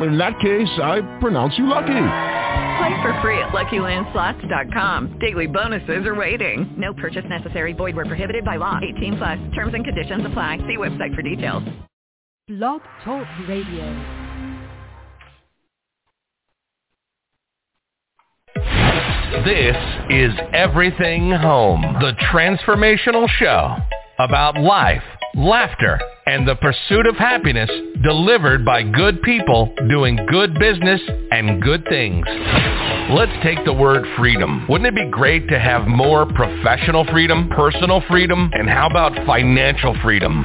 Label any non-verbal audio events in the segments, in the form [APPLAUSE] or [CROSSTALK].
In that case, I pronounce you lucky. Play for free at LuckyLandSlots.com. Daily bonuses are waiting. No purchase necessary. Void where prohibited by law. 18 plus. Terms and conditions apply. See website for details. Blog Talk Radio. This is Everything Home, the transformational show about life, laughter, and the pursuit of happiness delivered by good people doing good business and good things. Let's take the word freedom. Wouldn't it be great to have more professional freedom, personal freedom, and how about financial freedom?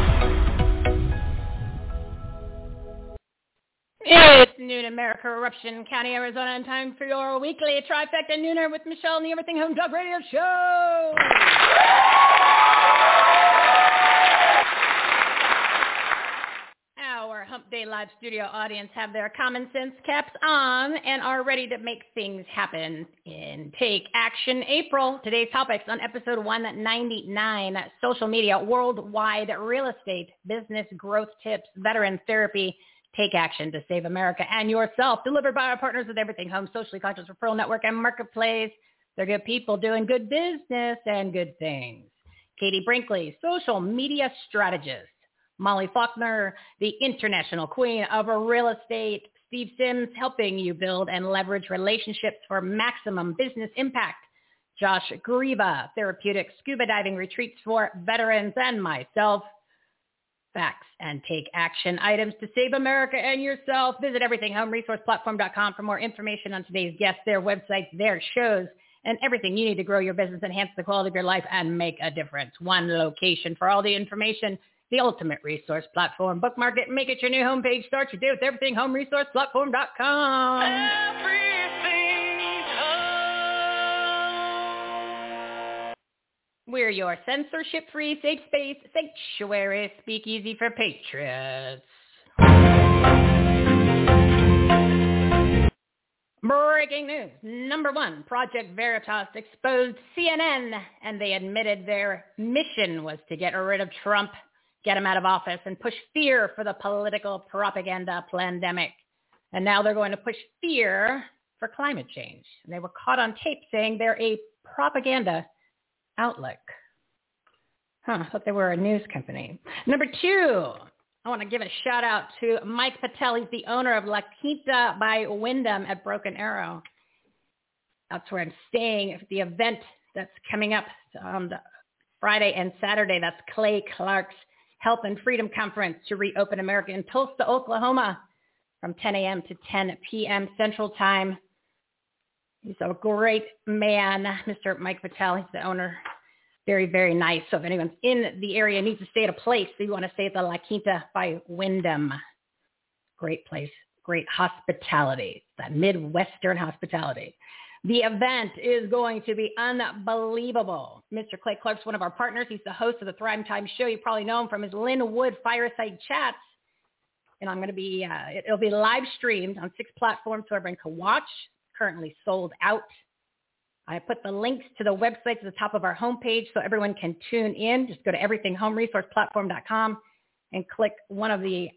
It's noon America, Eruption County, Arizona, and time for your weekly trifecta nooner with Michele and the Everything Home Dog Radio Show. Our Hump Day Live studio audience have their common sense caps on and are ready to make things happen in Take Action April. Today's topics on episode 199, social media, worldwide real estate, business growth tips, veteran therapy, Take action to save America and yourself. Delivered by our partners with Everything Home, Socially Conscious Referral Network, and Marketplace. They're good people doing good business and good things. Katie Brinkley, social media strategist. Molly Faulkner, the international queen of real estate. Steve Sims, helping you build and leverage relationships for maximum business impact. Josh Grzywa, therapeutic scuba diving retreats for veterans and myself facts and take action items to save America and yourself. Visit everythinghomeresourceplatform.com for more information on today's guests, their websites, their shows, and everything you need to grow your business, enhance the quality of your life, and make a difference. One location for all the information, the ultimate resource platform. Bookmark it make it your new homepage. Start your day with everythinghomeresourceplatform.com. Everything. We're your censorship-free, safe space, sanctuary, speakeasy for patriots. Breaking news. Number one, Project Veritas exposed CNN, and they admitted their mission was to get rid of Trump, get him out of office, and push fear for the political propaganda pandemic. And now they're going to push fear for climate change. And they were caught on tape saying they're a propaganda Outlook. Huh, I thought they were a news company. Number two, I want to give a shout out to Mike Patel. He's the owner of La Quinta by Wyndham at Broken Arrow. That's where I'm staying at the event that's coming up on the Friday and Saturday. That's Clay Clark's Health and Freedom Conference to reopen America in Tulsa, Oklahoma from 10 a.m. to 10 p.m. Central Time. He's a great man, Mr. Mike Patel. He's the owner. Very, very nice. So if anyone's in the area needs to stay at a place, you want to stay at the La Quinta by Wyndham. Great place. Great hospitality. That Midwestern hospitality. The event is going to be unbelievable. Mr. Clay Clark's one of our partners. He's the host of the Thrive Time Show. You probably know him from his Lin Wood Fireside Chats. And I'm going to be, uh, it'll be live streamed on six platforms so everyone can watch currently sold out. I put the links to the websites at the top of our homepage so everyone can tune in. Just go to everythinghomeresourceplatform.com and click one of the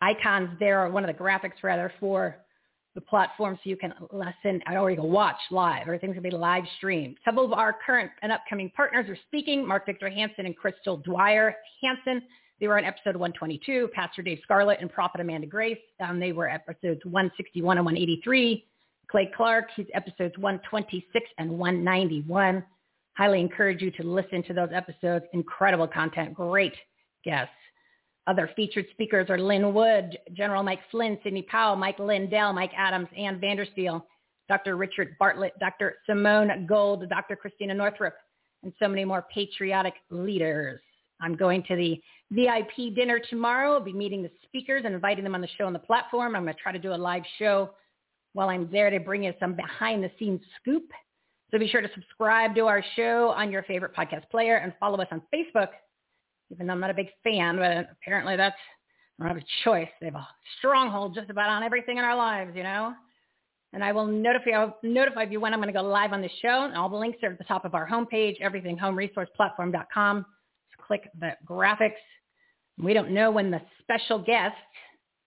icons there or one of the graphics rather for the platform so you can listen or you can watch live. Everything's going to be live streamed. Several of our current and upcoming partners are speaking, Mark Victor Hansen and Crystal Dwyer Hansen. They were on episode 122, Pastor Dave Scarlett and Prophet Amanda Grace. Um, they were episodes 161 and 183. Clay Clark. He's episodes 126 and 191. Highly encourage you to listen to those episodes. Incredible content. Great guests. Other featured speakers are Lin Wood, General Mike Flynn, Sidney Powell, Mike Lindell, Mike Adams, Ann Vandersteel, Dr. Richard Bartlett, Dr. Simone Gold, Dr. Christiane Northrup, and so many more patriotic leaders. I'm going to the VIP dinner tomorrow. I'll be meeting the speakers and inviting them on the show on the platform. I'm going to try to do a live show while I'm there to bring you some behind the scenes scoop. So be sure to subscribe to our show on your favorite podcast player and follow us on Facebook. Even though I'm not a big fan, but apparently that's I don't have a choice. They have a stronghold just about on everything in our lives, you know. And I will notify notify you when I'm going to go live on the show. And all the links are at the top of our homepage, everythinghomeresourceplatform.com. Just click the graphics. We don't know when the special guest,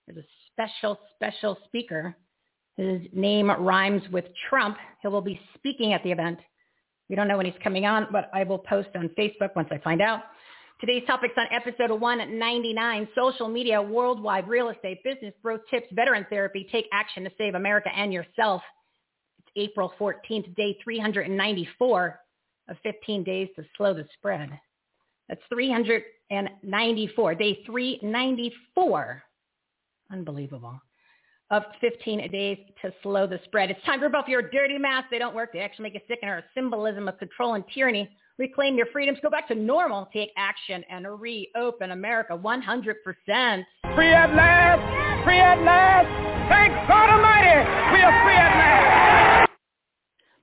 there's a special, special speaker his name rhymes with Trump. He will be speaking at the event. We don't know when he's coming on, but I will post on Facebook once I find out. Today's topics on episode 199, social media, worldwide real estate, business growth tips, veteran therapy, take action to save America and yourself. It's April 14th, day 394 of 15 days to slow the spread. That's 394, day 394. Unbelievable of 15 days to slow the spread. It's time to rip off your dirty masks. They don't work. They actually make you sick and are a symbolism of control and tyranny. Reclaim your freedoms. Go back to normal. Take action and reopen America 100%. Free at last. Free at last. Thank God Almighty. We are free at last.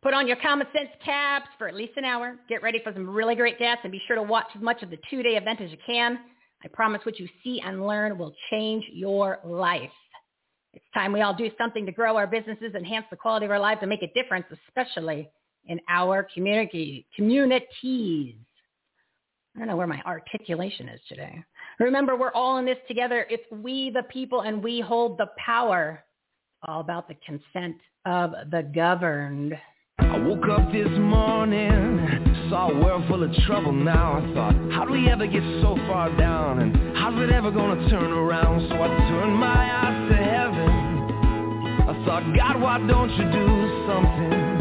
Put on your common sense caps for at least an hour. Get ready for some really great guests and be sure to watch as much of the two-day event as you can. I promise what you see and learn will change your life. It's time we all do something to grow our businesses, enhance the quality of our lives, and make a difference, especially in our community communities. I don't know where my articulation is today. Remember, we're all in this together. It's we the people and we hold the power. All about the consent of the governed. I woke up this morning, saw a world full of trouble now. I thought, how do we ever get so far down? And how's it ever gonna turn around? So I turned my eyes to thought, God, why don't you do something?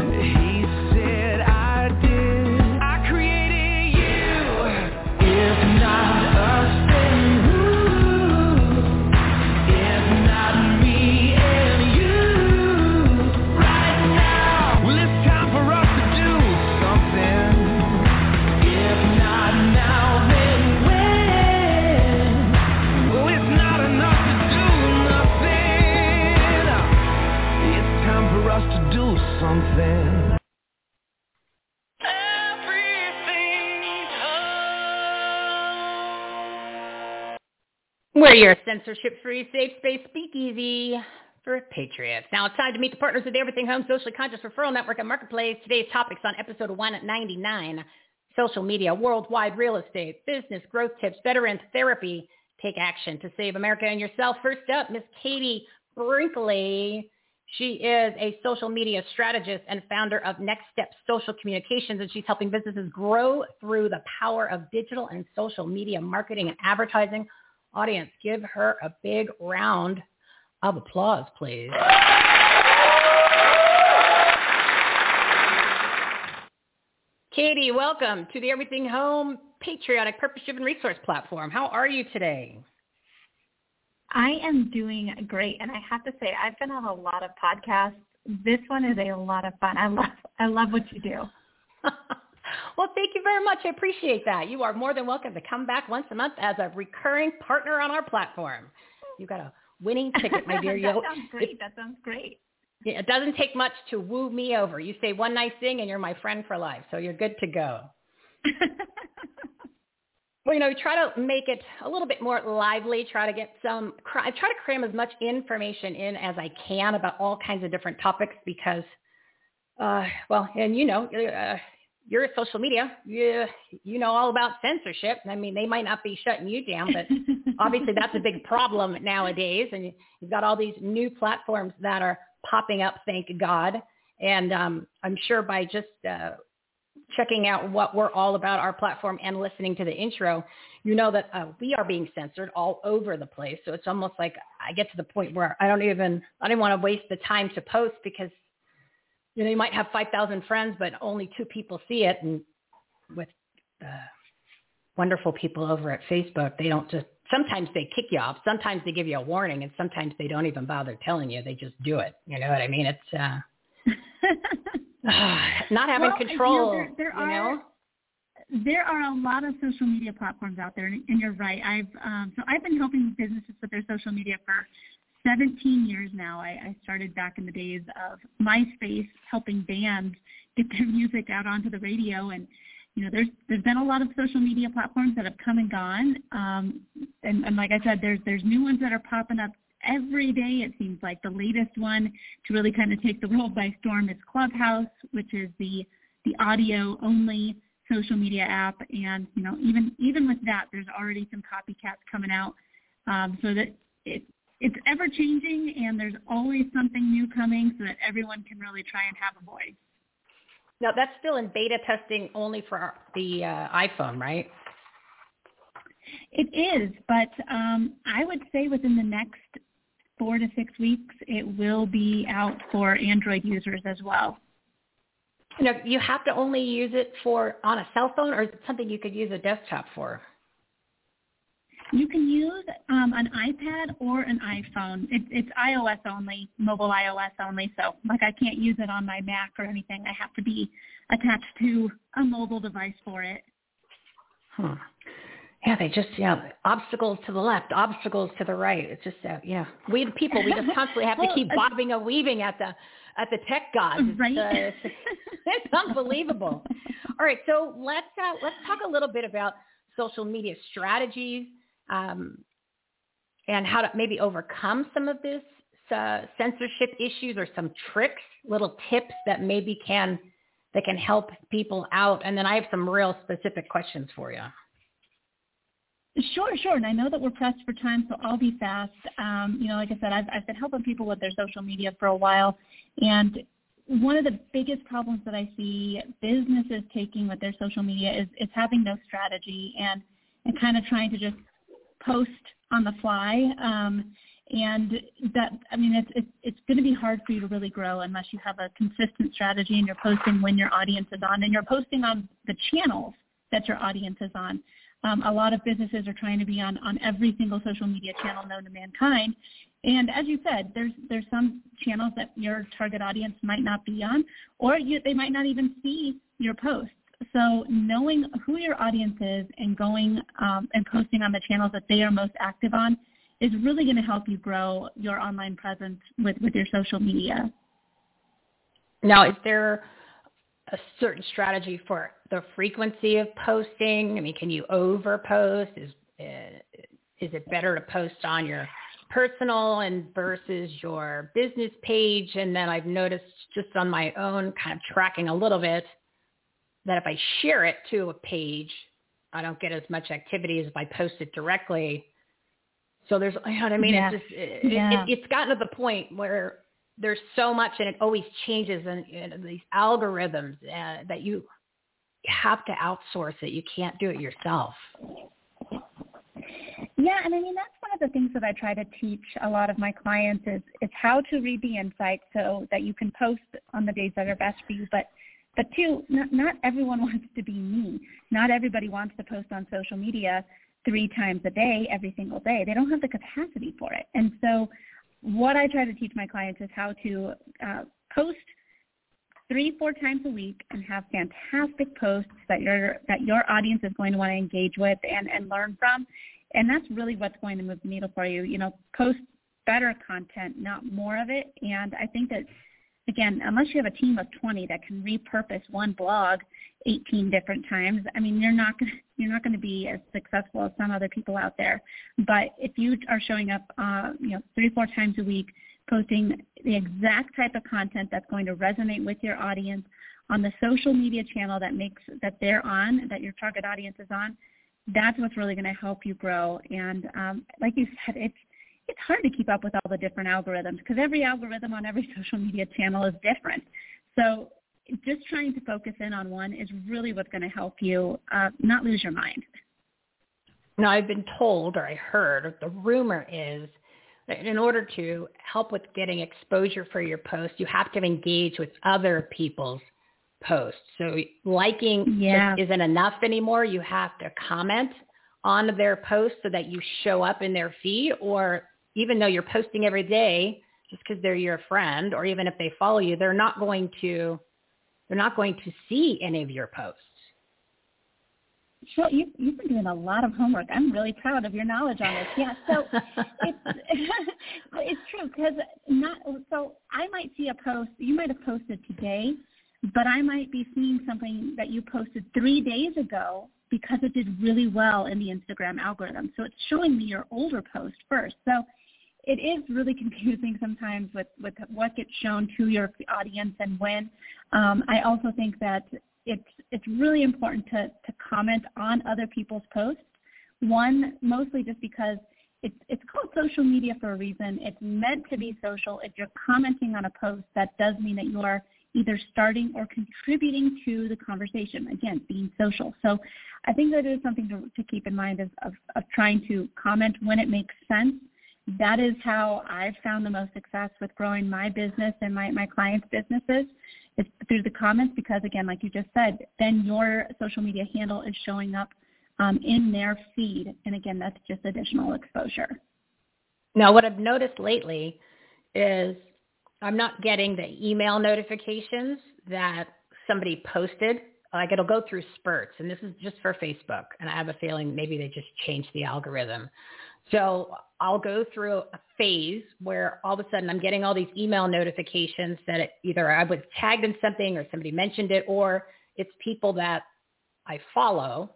Your censorship-free, safe space speakeasy for patriots. Now it's time to meet the partners of the Everything Home Socially Conscious Referral Network and Marketplace. Today's topics on episode 199, social media, worldwide real estate, business growth tips, veterans therapy, take action to save America and yourself. First up, Miss Katie Brinkley. She is a social media strategist and founder of Next Step Social Communications, and she's helping businesses grow through the power of digital and social media marketing and advertising. Audience, give her a big round of applause, please. Katie, welcome to the Everything Home Patriotic Purpose-Driven Resource Platform. How are you today? I am doing great, and I have to say, I've been on a lot of podcasts. This one is a lot of fun. I love, I love what you do. [LAUGHS] well, thank you very much. I appreciate that. You are more than welcome to come back once a month as a recurring partner on our platform. You got a winning ticket, my [LAUGHS] dear. that Yo- sounds [LAUGHS] great. That sounds great. Yeah, It doesn't take much to woo me over. You say one nice thing, and you're my friend for life. So you're good to go. [LAUGHS] Well, you know, we try to make it a little bit more lively. Try to get some. I try to cram as much information in as I can about all kinds of different topics because, uh, well, and you know, uh, you're at social media. You you know all about censorship. I mean, they might not be shutting you down, but [LAUGHS] obviously that's a big problem nowadays. And you- you've got all these new platforms that are popping up. Thank God. And um, I'm sure by just uh, checking out what we're all about, our platform, and listening to the intro, you know that uh, we are being censored all over the place. So it's almost like I get to the point where I don't even, I don't want to waste the time to post because, you know, you might have 5,000 friends, but only two people see it. And with uh, wonderful people over at Facebook, they don't just sometimes they kick you off, sometimes they give you a warning, and sometimes they don't even bother telling you. They just do it. You know what I mean? It's uh, [LAUGHS] [SIGHS] not having well, control. You know, there, there you are, know? there are a lot of social media platforms out there, and, and you're right. I've um, so I've been helping businesses with their social media for 17 years now. I, I started back in the days of MySpace, helping bands get their [LAUGHS] music out onto the radio, and you know, there's there's been a lot of social media platforms that have come and gone, um, and, and like I said, there's there's new ones that are popping up every day. It seems like the latest one to really kind of take the world by storm is Clubhouse, which is the the audio only social media app, and you know, even even with that, there's already some copycats coming out, um, so that it it's ever changing, and there's always something new coming, so that everyone can really try and have a voice. Now that's still in beta testing only for the uh, iPhone, right? It is, but um, I would say within the next four to six weeks, it will be out for Android users as well. You know, you have to only use it for on a cell phone, or is it something you could use a desktop for? You can use um, an iPad or an iPhone. It, it's iOS only, mobile iOS only. So, like, I can't use it on my Mac or anything. I have to be attached to a mobile device for it. Hmm. Yeah, they just yeah obstacles to the left, obstacles to the right. It's just uh, yeah, we the people we just constantly have to [LAUGHS] keep bobbing and weaving at the at the tech gods. It's, right. uh, it's [LAUGHS] unbelievable. [LAUGHS] All right, so let's uh, let's talk a little bit about social media strategies um, and how to maybe overcome some of this uh, censorship issues or some tricks, little tips that maybe can that can help people out. And then I have some real specific questions for you. Sure, sure. And I know that we're pressed for time, so I'll be fast. Um, you know, like I said, I've, I've been helping people with their social media for a while. And one of the biggest problems that I see businesses taking with their social media is, is having no strategy and, and kind of trying to just post on the fly. Um, and that, I mean, it's, it's, it's going to be hard for you to really grow unless you have a consistent strategy and you're posting when your audience is on and you're posting on the channels that your audience is on. Um, a lot of businesses are trying to be on, on every single social media channel known to mankind. And as you said, there's there's some channels that your target audience might not be on, or you, they might not even see your posts. So knowing who your audience is and going um, and posting on the channels that they are most active on is really going to help you grow your online presence with, with your social media. Now, is there a certain strategy for the frequency of posting? I mean, can you overpost? Is uh, is it better to post on your personal and versus your business page? And then I've noticed just on my own, kind of tracking a little bit, that if I share it to a page, I don't get as much activity as if I post it directly. So there's, you know what I mean? Yeah. It's just, it, Yeah. it, it's gotten to the point where there's so much and it always changes and, and these algorithms uh, that you have to outsource it. You can't do it yourself. Yeah, and I mean that's one of the things that I try to teach a lot of my clients is is how to read the insights so that you can post on the days that are best for you. But but two, not not everyone [LAUGHS] wants to be me. Not everybody wants to post on social media three times a day, every single day. They don't have the capacity for it. And so what I try to teach my clients is how to uh, post three, four times a week and have fantastic posts that your that your audience is going to want to engage with and, and learn from. And that's really what's going to move the needle for you. You know, post better content, not more of it. And I think that again, unless you have a team of 20 that can repurpose one blog 18 different times, I mean, you're not going to, you're not going to be as successful as some other people out there. But if you are showing up, uh, you know, three, four times a week, posting the exact type of content that's going to resonate with your audience on the social media channel that makes that they're on, that your target audience is on, that's what's really going to help you grow. And um, like you said, it's it's hard to keep up with all the different algorithms because every algorithm on every [LAUGHS] social media channel is different. So just trying to focus in on one is really what's going to help you uh, not lose your mind. Now, I've been told or I heard, the rumor is that in order to help with getting exposure for your post, you have to engage with other people's posts. So liking Yeah. isn't enough anymore. You have to comment on their post so that you show up in their feed or even though you're posting every day just because they're your friend or even if they follow you, they're not going to they're not going to see any of your posts. Sure, you, you've been doing a lot of homework. I'm really proud of your knowledge on this. Yeah, so it's [LAUGHS] it's true because not so I might see a post you might have posted today, but I might be seeing something that you posted three days ago because it did really well in the Instagram algorithm. So it's showing me your older post first. So it is really confusing sometimes with, with what gets shown to your audience and when. Um, I also think that it's it's really important to, to comment on other people's posts. One, mostly just because it's it's called social media for a reason. It's meant to be social. If you're commenting on a post, that does mean that you are either starting or contributing to the conversation. Again, being social. So I think that is something to, to keep in mind of, of, of trying to comment when it makes sense that is how I've found the most success with growing my business and my, my clients' businesses is through the comments because again, like you just said, then your social media handle is showing up um, in their feed. And again, that's just additional exposure. Now, what I've noticed lately is I'm not getting the email notifications that somebody posted. Like it'll go through spurts, and this is just for Facebook. And I have a feeling maybe they just changed the algorithm. So I'll go through a phase where all of a sudden I'm getting all these email notifications that it, either I was tagged in something or somebody mentioned it, or it's people that I follow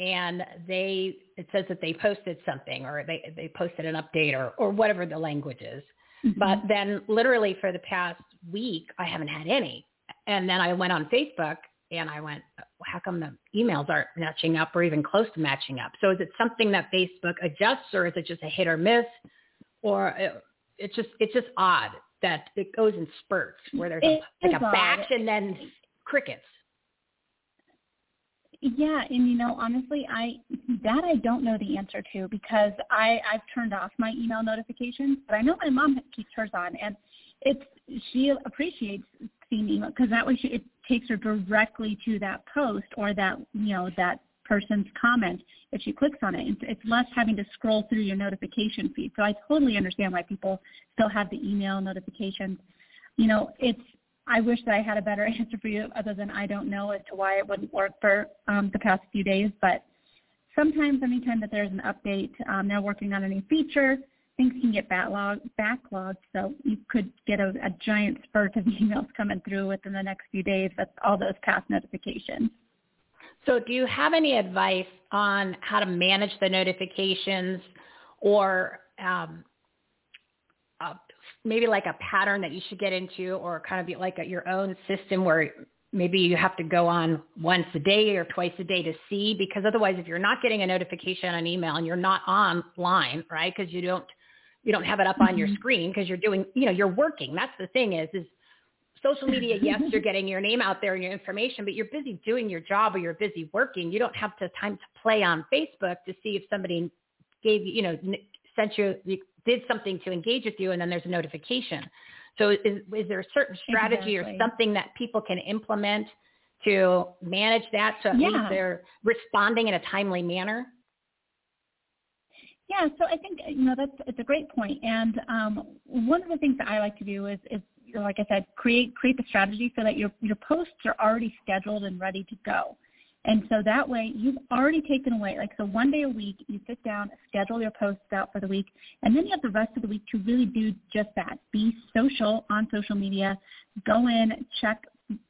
and they it says that they posted something or they they posted an update or or whatever the language is. Mm-hmm. But then literally for the past week I haven't had any. And then I went on Facebook and I went, how come the emails aren't matching up or even close to matching up? So is it something that Facebook adjusts or is it just a hit or miss? Or it, it's just, it's just odd that it goes in spurts where there's a, like a batch and then crickets. Yeah, and you know, honestly, I that I don't know the answer to because I I've turned off my email notifications, but I know my mom keeps hers on, and it's she appreciates email because that way she, it takes her directly to that post or that you know that person's comment if she clicks on it. It's, it's less having to scroll through your notification feed. So I totally understand why people still have the email notifications. You know, it's I wish that I had a better [LAUGHS] answer for you other than I don't know as to why it wouldn't work for um, the past few days. But sometimes anytime that there's an update, um, they're working on a new feature, things can get backlog, backlogged, so you could get a, a giant spurt of [LAUGHS] emails coming through within the next few days with all those past notifications. So do you have any advice on how to manage the notifications or um, uh, maybe like a pattern that you should get into or kind of be like a, your own system where maybe you have to go on once a day or twice a day to see because otherwise if you're not getting a notification on email and you're not online right because you don't you don't have it up on your mm-hmm. screen because you're doing, you know, you're working. That's the thing is, is social media, yes, you're getting your name out there and your information, but you're busy doing your job or you're busy working. You don't have the time to play on Facebook to see if somebody gave you, you know, sent you, did something to engage with you and then there's a notification. So is, is there a certain strategy exactly. or something that people can implement to manage that so at yeah. least they're responding in a timely manner? Yeah, so I think you know that's it's a great point, and um, one of the things that I like to do is is like I said, create create the strategy so that your your posts are already scheduled and ready to go. And so that way you've already taken away, like so one day a week, you sit down, schedule your posts out for the week, and then you have the rest of the week to really do just that. Be social on social media, go in, check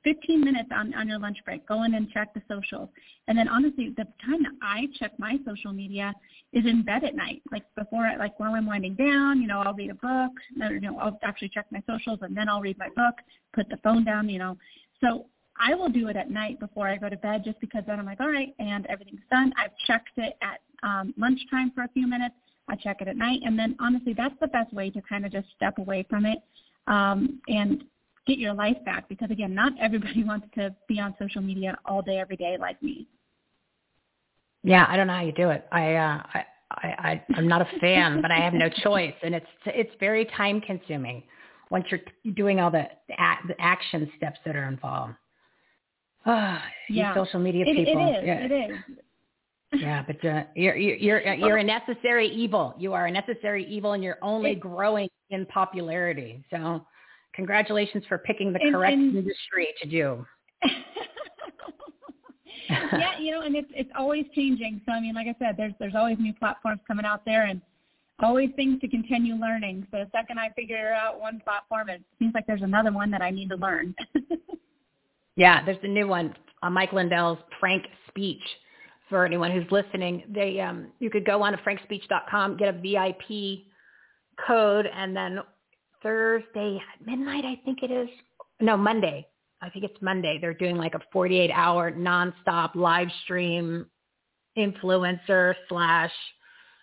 15 minutes on, on your lunch break. Go in and check the socials. And then honestly, the time that I check my social media is in bed at night. Like before, like while I'm winding down, you know, I'll read a book. Or, you know, I'll actually check my socials and then I'll read my book, put the phone down, you know. So I will do it at night before I go to bed just because then I'm like, all right, and everything's done. I've checked it at um, lunchtime for a few minutes. I check it at night. And then honestly, that's the best way to kind of just step away from it um, and get your life back because again, not everybody [LAUGHS] wants to be on social media all day, every day like me. Yeah, I don't know how you do it. I, uh, I, I, I'm not a fan, but I have no [LAUGHS] choice, and it's it's very time consuming once you're doing all the the, the action steps that are involved. [SIGHS] Oh, yeah, social media it, people. It is. Yeah. It is. Yeah, but uh, you're you're [LAUGHS] you're a necessary evil. You are a necessary evil, and you're only growing in popularity. So, congratulations for picking the correct and, industry to do. [LAUGHS] yeah, you know, and it's it's always changing. So I mean, like I said, there's there's always new platforms coming out there, and always things to continue learning. So the second I figure out one platform, it seems like there's another one that I need to learn. [LAUGHS] yeah, there's a new one, uh, Mike Lindell's Frank Speech. For anyone who's listening, they um, you could go on to frankspeech.com, get a VIP code, and then Thursday at midnight, I think it is. No, Monday. I think it's Monday. They're doing like a 48 hour nonstop live stream influencer slash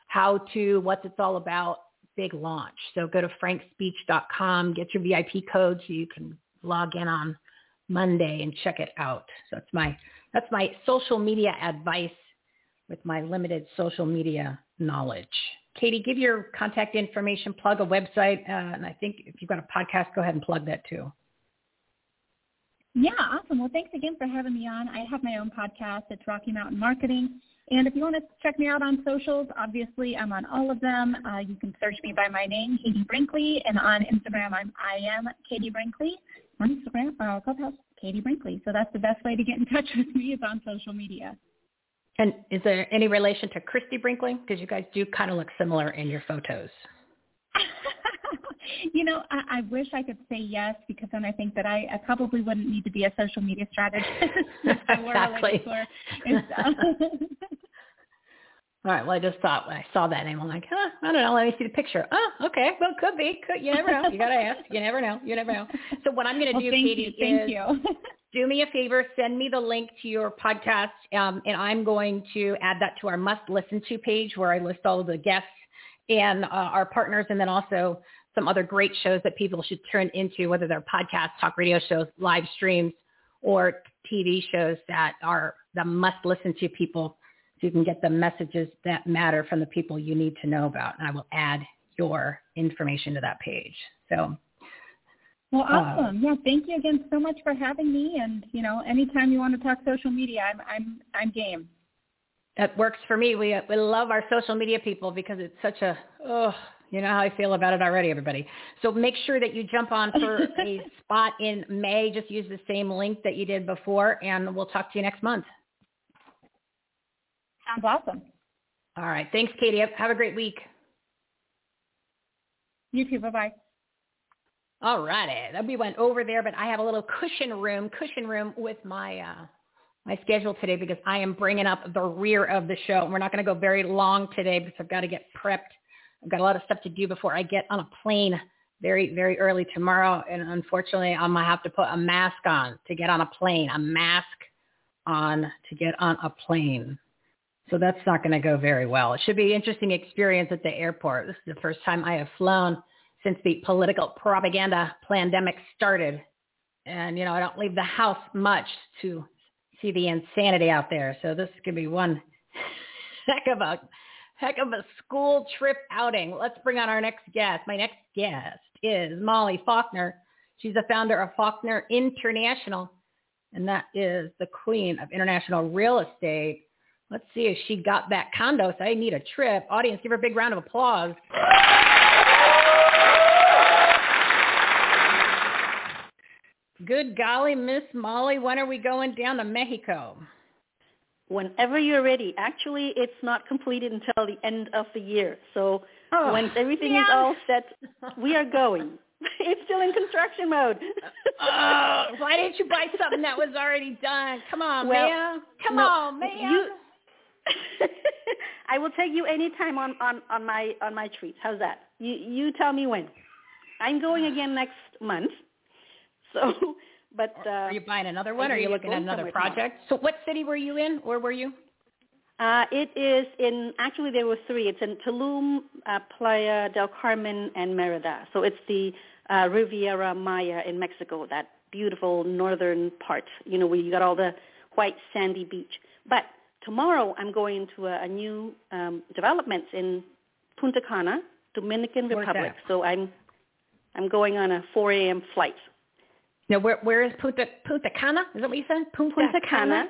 how to, what's it's all about big launch. So go to frankspeech.com, get your VIP code so you can log in on Monday and check it out. So that's my, that's my social media advice with my limited social media knowledge. Katie, give your contact information, plug a website, uh, and I think if you've got a podcast, go ahead and plug that too. Yeah, awesome. Well, thanks again for having me on. I have my own podcast. It's Rocky Mountain Marketing. And if you want to check me out on socials, obviously I'm on all of them. Uh, you can search me by my name, Katie Brinkley, and on Instagram I'm I am Katie Brinkley. On Instagram, uh, Clubhouse, Katie Brinkley. So that's the best way to get in touch [LAUGHS] with me is on social media. And is there any relation to Christie Brinkley? Because you guys do kind of look similar in your photos. [LAUGHS] you know, I, I wish I could say yes because then I think that I, I probably wouldn't need to be a social media strategist. [LAUGHS] exactly. [LAUGHS] All right. Well, I just thought when I saw that name, I'm like, huh, I don't know. Let me see the picture. Oh, okay. Well, could be. Could you never know? You gotta ask. You never know. You never know. So what I'm going to well, do, thank Katie, you. Thank is you. [LAUGHS] do me a favor. Send me the link to your podcast, um, and I'm going to add that to our must listen to page where I list all of the guests and uh, our partners, and then also some other great shows that people should turn into, whether they're podcasts, talk radio shows, live streams, or TV shows that are the must listen to people so you can get the messages that matter from the people you need to know about. And I will add your information to that page. So well, uh, awesome. Uh, yeah, thank you again so much for having me. And you know, anytime you want to talk social media, I'm I'm I'm game. That works for me. We we love our social media people because it's such a oh you know how I feel about it already, everybody. So make sure that you jump on for [LAUGHS] a spot in May. Just use the same link that you did before, and we'll talk to you next month. Sounds awesome. All right. Thanks, Katie. Have a great week. You too. Bye-bye. All righty. That We went over there, but I have a little cushion room, cushion room with my uh, my schedule today because I am bringing up the rear of the show. We're not going to go very long today because I've got to get prepped I've got a lot of stuff to do before I get on a plane very, very early tomorrow. And unfortunately, I'm going to have to put a mask on to get on a plane, a mask on to get on a plane. So that's not going to go very well. It should be an interesting experience at the airport. This is the first time I have flown since the political propaganda pandemic started. And, you know, I don't leave the house much to see the insanity out there. So this could be one [LAUGHS] heck of a heck of a school trip outing. Let's bring on our next guest. My next guest is Molly Faulkner. She's the founder of Faulkner International, and that is the queen of international real estate. Let's see if she got that condo. So I need a trip. Audience, give her a big round of applause. Good golly, Miss Molly, when are we going down to Mexico? whenever you're ready. Actually, it's not completed until the end of the year. So oh, once everything yeah. is all set, we are going. [LAUGHS] It's still in construction mode. uh, why didn't you buy something that was already done? Come on, well, man. Come no, on, man. You, [LAUGHS] I will take you anytime on, on, on my on my treats. How's that? You you tell me when. I'm going [SIGHS] again next month. So [LAUGHS] but uh, are you buying another one? Or are you looking at another project? So what city were you in? Where were you? Uh, it is in actually there were three. It's in Tulum, uh, Playa del Carmen, and Merida. So it's the uh, Riviera Maya in Mexico, that beautiful northern part. You know where you got all the white sandy beach. But tomorrow I'm going to a, a new um, development in Punta Cana, Dominican Republic. So I'm I'm going on a 4 a.m. flight. Now, where where is Punta Punta Cana? Is that what you said? Punta, Punta Cana.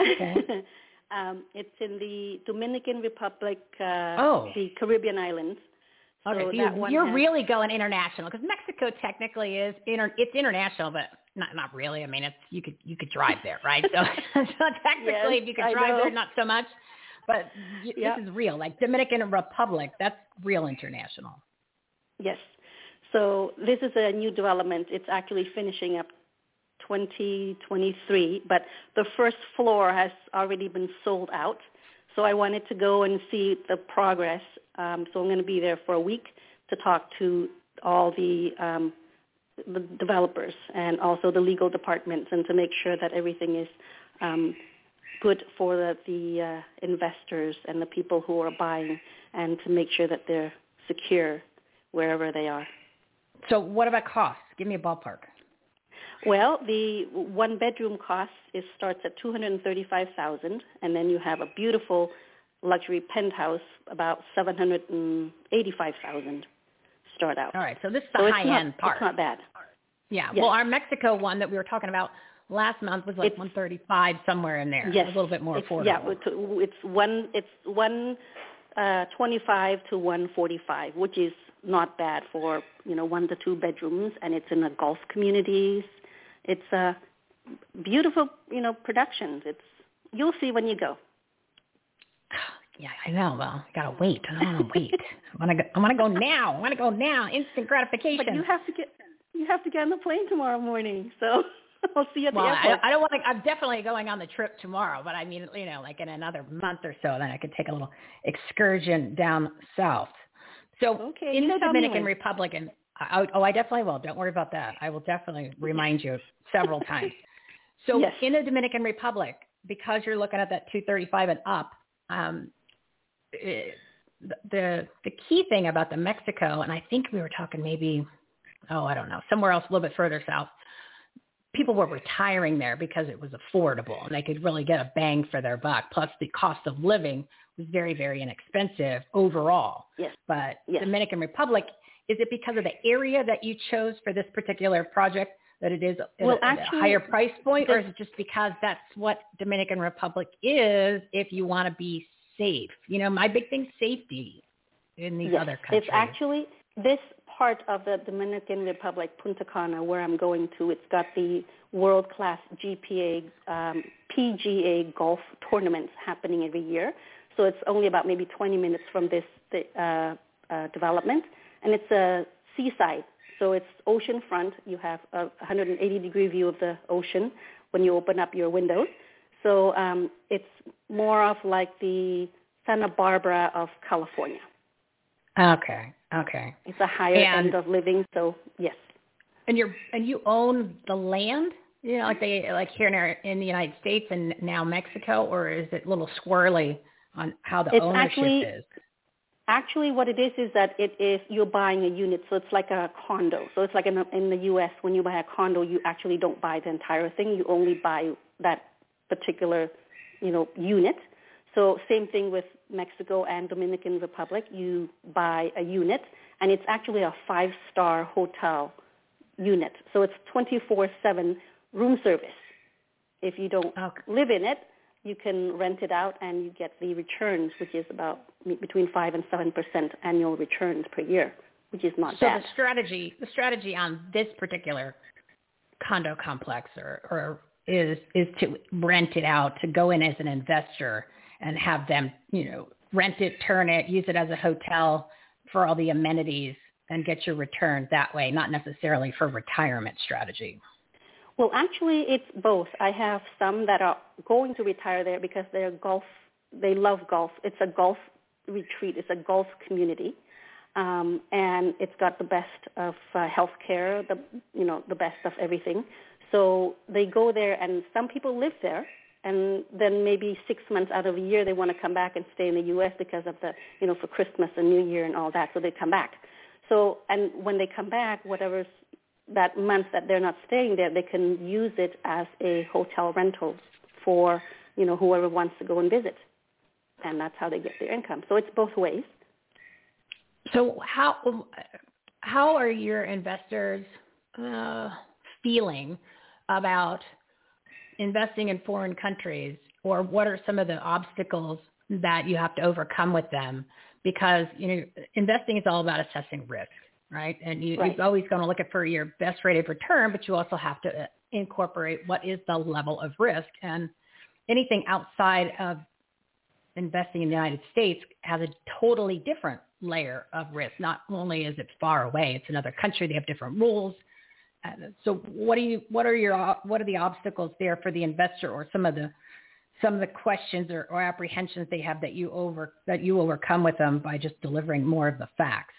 Okay. [LAUGHS] Um, it's in the Dominican Republic, uh, Oh. the Caribbean islands. Okay, so so you, has- really going international because Mexico technically is inter, it's international, but not not really. I mean, it's you could you could drive there, right? So, [LAUGHS] [LAUGHS] so technically, Yes, if you could drive there, not so much. But y- Yeah. this is real, like Dominican Republic. That's real international. Yes. So this is a new development. It's actually finishing up 2023, but the first floor has already been sold out. So I wanted to go and see the progress. Um, so I'm going to be there for a week to talk to all the, um, the developers and also the legal departments and to make sure that everything is um, good for the, the uh, investors and the people who are buying and to make sure that they're secure wherever they are. So what about costs? Give me a ballpark. Well, the one bedroom cost is starts at 235,000 and then you have a beautiful luxury penthouse about 785,000 start out. All right, so this is the it's high not- end part. It's not bad. Yeah. Yes. Well, our Mexico one that we were talking about last month was like It's- 135 somewhere in there. Yes. A little bit more it's, affordable. Yeah, it's, it's one it's one uh, 25 to 145, which is not bad for you know one to two bedrooms, and it's in a golf communities. It's a beautiful you know productions. It's you'll see when you go. Yeah, I know. Well, I gotta wait. I don't want to wait. I want to go. I want to go now. I want to go now. Instant gratification. But you have to get you have to get on the plane tomorrow morning, so [LAUGHS] I'll see you at well, the I, airport. I don't want to. I'm definitely going on the trip tomorrow, but I mean, you know, like in another month or so, then I could take a little excursion down south. So Okay, in the Dominican. Republic, and I, I- oh, I definitely will. Don't worry about that. I will definitely [LAUGHS] remind you several times. So Yes. in the Dominican Republic, because you're looking at that 235 and up, um, the the key thing about the Mexico, and I think we were talking maybe, oh, I don't know, somewhere else a little bit further south. People were retiring there because it was affordable and they could really get a bang for their buck. Plus, the cost of living was very, very inexpensive overall. Yes. But Yes. Dominican Republic, is it because of the area that you chose for this particular project that it is Well, a, at a higher price point, or is it just because that's what Dominican Republic is if you want to be safe? You know, my big thing's safety in these yes. other countries. It's actually this part of the Dominican Republic, Punta Cana, where I'm going to. It's got the world-class GPA, um, PGA golf tournaments happening every year. So it's only about maybe 20 minutes from this uh, uh, development, and it's a seaside. So it's ocean front. You have a 180 degree view of the ocean when you open up your windows. So um, it's more of like the Santa Barbara of California. okay, okay. It's a higher And- end of living, so yes. And you're and you own the land, you know, like they like here in, our, in the United States and now Mexico, or is it a little squirrely on how the It's ownership actually- is? Actually, what it is is that it is you're buying a unit, so it's like a condo. So it's like in, in the U.S. when you buy a condo, you actually don't buy the entire thing. You only buy that particular, you know, unit. So same thing with Mexico and Dominican Republic. You buy a unit, and it's actually a five-star hotel unit. So it's 24/7 room service. If you don't live in it, you can rent it out and you get the returns, which is about between five and seven percent annual returns per year, which is not so bad. So the strategy, the strategy on this particular condo complex, or, or is is to rent it out, to go in as an investor and have them, you know, rent it, turn it, use it as a hotel for all the amenities, and get your return that way, not necessarily for retirement strategy. Well, actually, it's both. I have some that are going to retire there because they're golf. They love golf. It's a golf retreat. It's a golf community, um, and it's got the best of uh, healthcare. The you know the best of everything. So they go there, and some people live there, and then maybe six months out of a year they want to come back and stay in the U.S. because of the you know for Christmas and New Year and all that. So they come back. So and when they come back, whatever's that month that they're not staying there, they can use it as a hotel rental for you know whoever wants to go and visit, and that's how they get their income. So it's both ways. So how how are your investors uh, feeling about investing in foreign countries or what are some of the obstacles that you have to overcome with them? Because you know, investing is all about assessing risk, right? And you, Right. you're always going to look at for your best rate of return, but you also have to uh, incorporate what is the level of risk and anything outside of investing in the United States has a totally different layer of risk. Not only is it far away, it's another country. They have different rules. So what do you, what are your, what are the obstacles there for the investor or some of the, some of the questions or, or apprehensions they have that you over, that you overcome with them by just delivering more of the facts?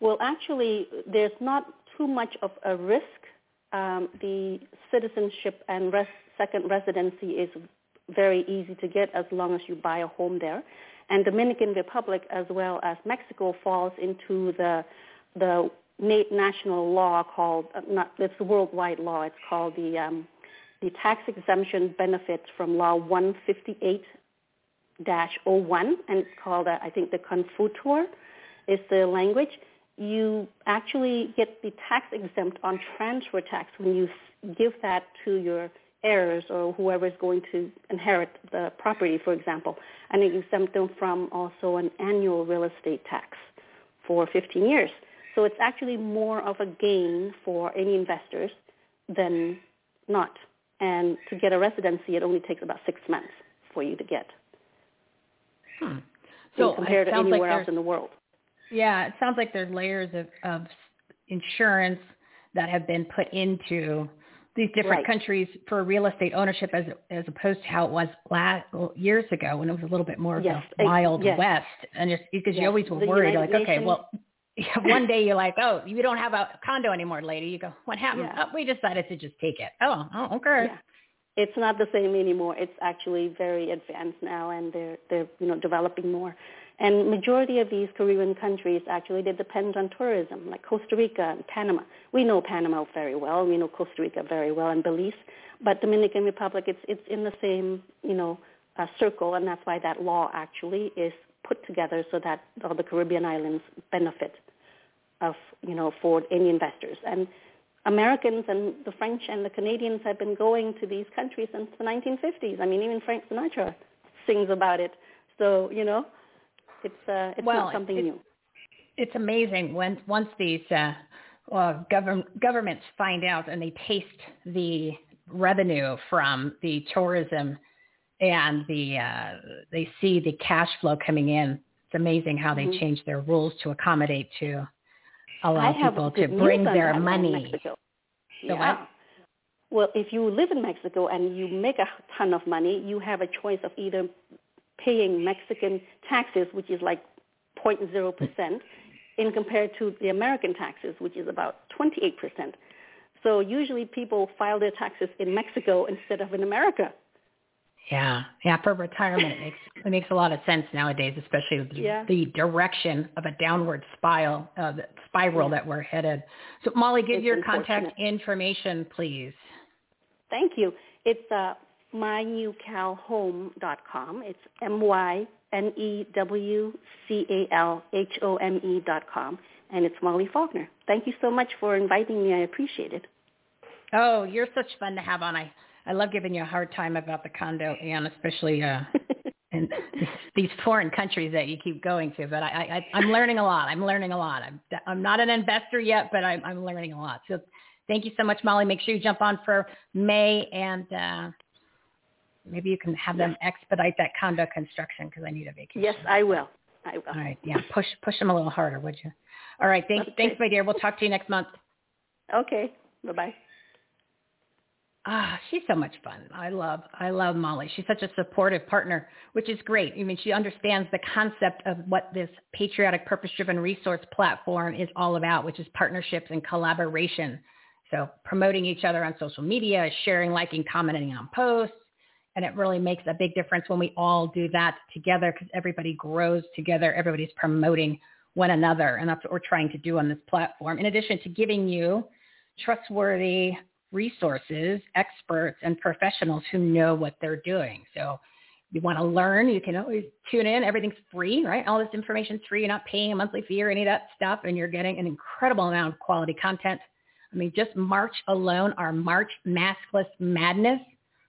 Well, actually, there's not too much of a risk. Um, the citizenship and res- second residency is very easy to get as long as you buy a home there. And Dominican Republic as well as Mexico falls into the the national law called uh, not it's a worldwide law. It's called the um, the tax exemption benefits from law 158 01 and it's called uh, I think the Confotur is the language. You actually get the tax exempt on transfer tax when you give that to your heirs or whoever is going to inherit the property, for example, and exempt them from also an annual real estate tax for 15 years. So it's actually more of a gain for any investors than not. And to get a residency, it only takes about six months for you to get. Hmm. So compared to sounds like anywhere else in the world. Yeah, it sounds like there's layers of, of insurance that have been put into these different Right. countries for real estate ownership as as opposed to how it was last years ago when it was a little bit more of Yes, uh, wild yes. west and just because you always were the worried United like okay well [LAUGHS] one day you're like oh you don't have a condo anymore lady you go what [LAUGHS] happened Yeah. oh, we decided to just take it oh, oh okay Yeah. It's not the same anymore. It's actually very advanced now, and they're they're you know developing more. And majority of these Caribbean countries actually they depend on tourism, like Costa Rica and Panama. We know Panama very well. We know Costa Rica very well, and Belize. But Dominican Republic, it's it's in the same you know uh, circle, and that's why that law actually is put together so that all the Caribbean islands benefit of you know for any investors and Americans and the French and the Canadians have been going to these countries since the 1950s. I mean, even Frank Sinatra sings about it. So you know, it's uh, it's Well, not something it- new. it's amazing when once these uh, uh, govern, governments find out and they taste the revenue from the tourism and the uh, they see the cash flow coming in. It's amazing how they Mhm. change their rules to accommodate to allow people to bring their that one in money. The yeah. what? Well, if you live in Mexico and you make a ton of money, you have a choice of either paying Mexican taxes, which is like 0.0 percent, in compared to the American taxes, which is about 28 percent. So usually people file their taxes in Mexico instead of in America. Yeah, yeah. For retirement, it makes [LAUGHS] it makes a lot of sense nowadays, especially with the, Yeah. the direction of a downward spiral, uh, the spiral Yeah. that we're headed. So, Molly, give It's your contact information, please. Thank you. It's uh, mynewcalhome.com. It's M-Y-N-E-W-C-A-L-H-O-M-E dot com. And it's Molly Faulkner. Thank you so much for inviting me. I appreciate it. Oh, you're such fun to have on. I I love giving you a hard time about the condo, and especially uh, [LAUGHS] in these foreign countries that you keep going to. But I, I I'm learning a lot. I'm learning a lot. I'm I'm not an investor yet, but I'm I'm learning a lot. So thank you so much, Molly. Make sure you jump on for May, and uh, maybe you can have them expedite that condo construction because I need a vacation. Yes, I will. I will. All right. Yeah. Push push them a little harder, would you? All right. Thanks. Okay. Thanks, my dear. We'll talk to you next month. Okay. Bye-bye. Ah, she's so much fun. I love, I love Molly. She's such a supportive partner, which is great. I mean, she understands the concept of what this patriotic, purpose-driven resource platform is all about, which is partnerships and collaboration. So promoting each other on social media, sharing, liking, commenting on posts. And it really makes a big difference when we all do that together because everybody grows together. Everybody's promoting one another. And that's what we're trying to do on this platform. In addition to giving you trustworthy resources, experts, and professionals who know what they're doing. So you want to learn, you can always tune in. Everything's free, right? All this information's free. You're not paying a monthly fee or any of that stuff, and you're getting an incredible amount of quality content. I mean, just March alone, our March Maskless Madness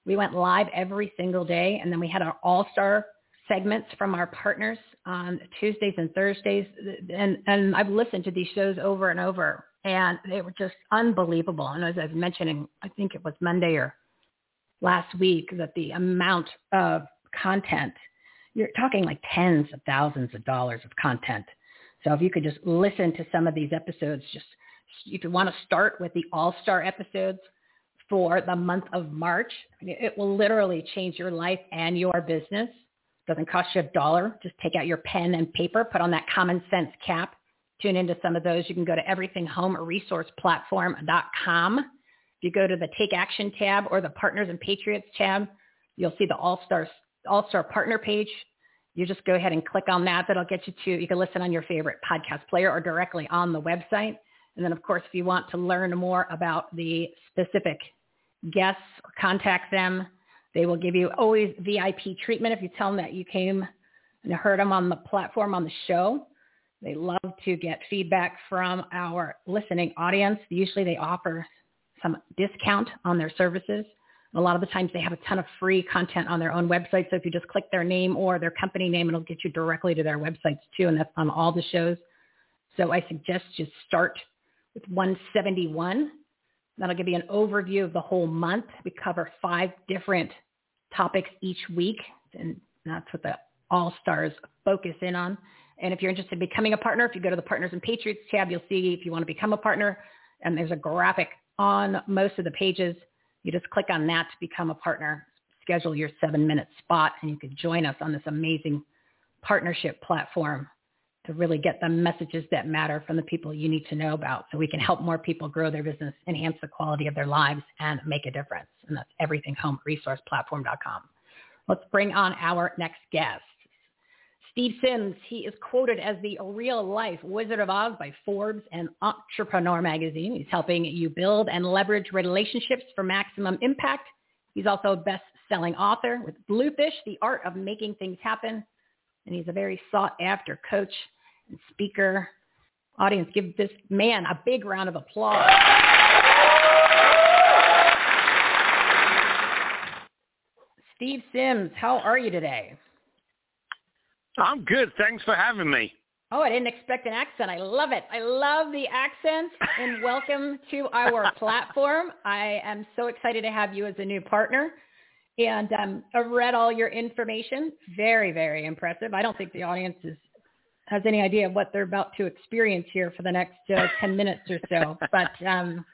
We went live every single day, and then we had our all-star segments from our partners on Tuesdays and Thursdays. And, and I've listened to these shows over and over, and they were just unbelievable. And as I was mentioning, I think it was Monday or last week, that the amount of content, you're talking like tens of thousands of dollars of content. So if you could just listen to some of these episodes, just if you want to start with the all-star episodes for the month of March, it will literally change your life and your business. Doesn't cost you a dollar. Just take out your pen and paper, put on that common sense cap, tune into some of those. You can go to everythinghomeresourceplatform.com. If you go to the Take Action tab or the Partners and Patriots tab, you'll see the All-Star All-Star Partner page. You just go ahead and click on that. That'll get you to, you can listen on your favorite podcast player or directly on the website. And then, of course, if you want to learn more about the specific guests contact them, they will give you always VIP treatment if you tell them that you came and heard them on the platform on the show. They love to get feedback from our listening audience. Usually they offer some discount on their services. A lot of the times they have a ton of free content on their own website. So if you just click their name or their company name, it'll get you directly to their websites too. And that's on all the shows. So I suggest you start with 171. That'll give you an overview of the whole month. We cover five different topics each week, and that's what the All Stars focus in on. And if you're interested in becoming a partner, if you go to the Partners and Patriots tab, you'll see if you want to become a partner, and there's a graphic on most of the pages. You just click on that to become a partner, schedule your seven-minute spot, and you can join us on this amazing partnership platform to really get the messages that matter from the people you need to know about so we can help more people grow their business, enhance the quality of their lives, and make a difference. And that's everythinghomeresourceplatform.com. Let's bring on our next guest. Steve Sims, he is quoted as the real life Wizard of Oz by Forbes and Entrepreneur magazine. He's helping you build and leverage relationships for maximum impact. He's also a best-selling author with Bluefishing, The Art of Making Things Happen. And he's a very sought after coach and speaker. Audience, give this man a big round of applause. Steve Sims, how are you today? I'm good. Thanks for having me. Oh, I didn't expect an accent. I love it. I love the accent and [LAUGHS] welcome to our platform. I am so excited to have you as a new partner. And um, I've read all your information. Very, very impressive. I don't think the audience is has any idea of what they're about to experience here for the next uh, 10 minutes or so. But um,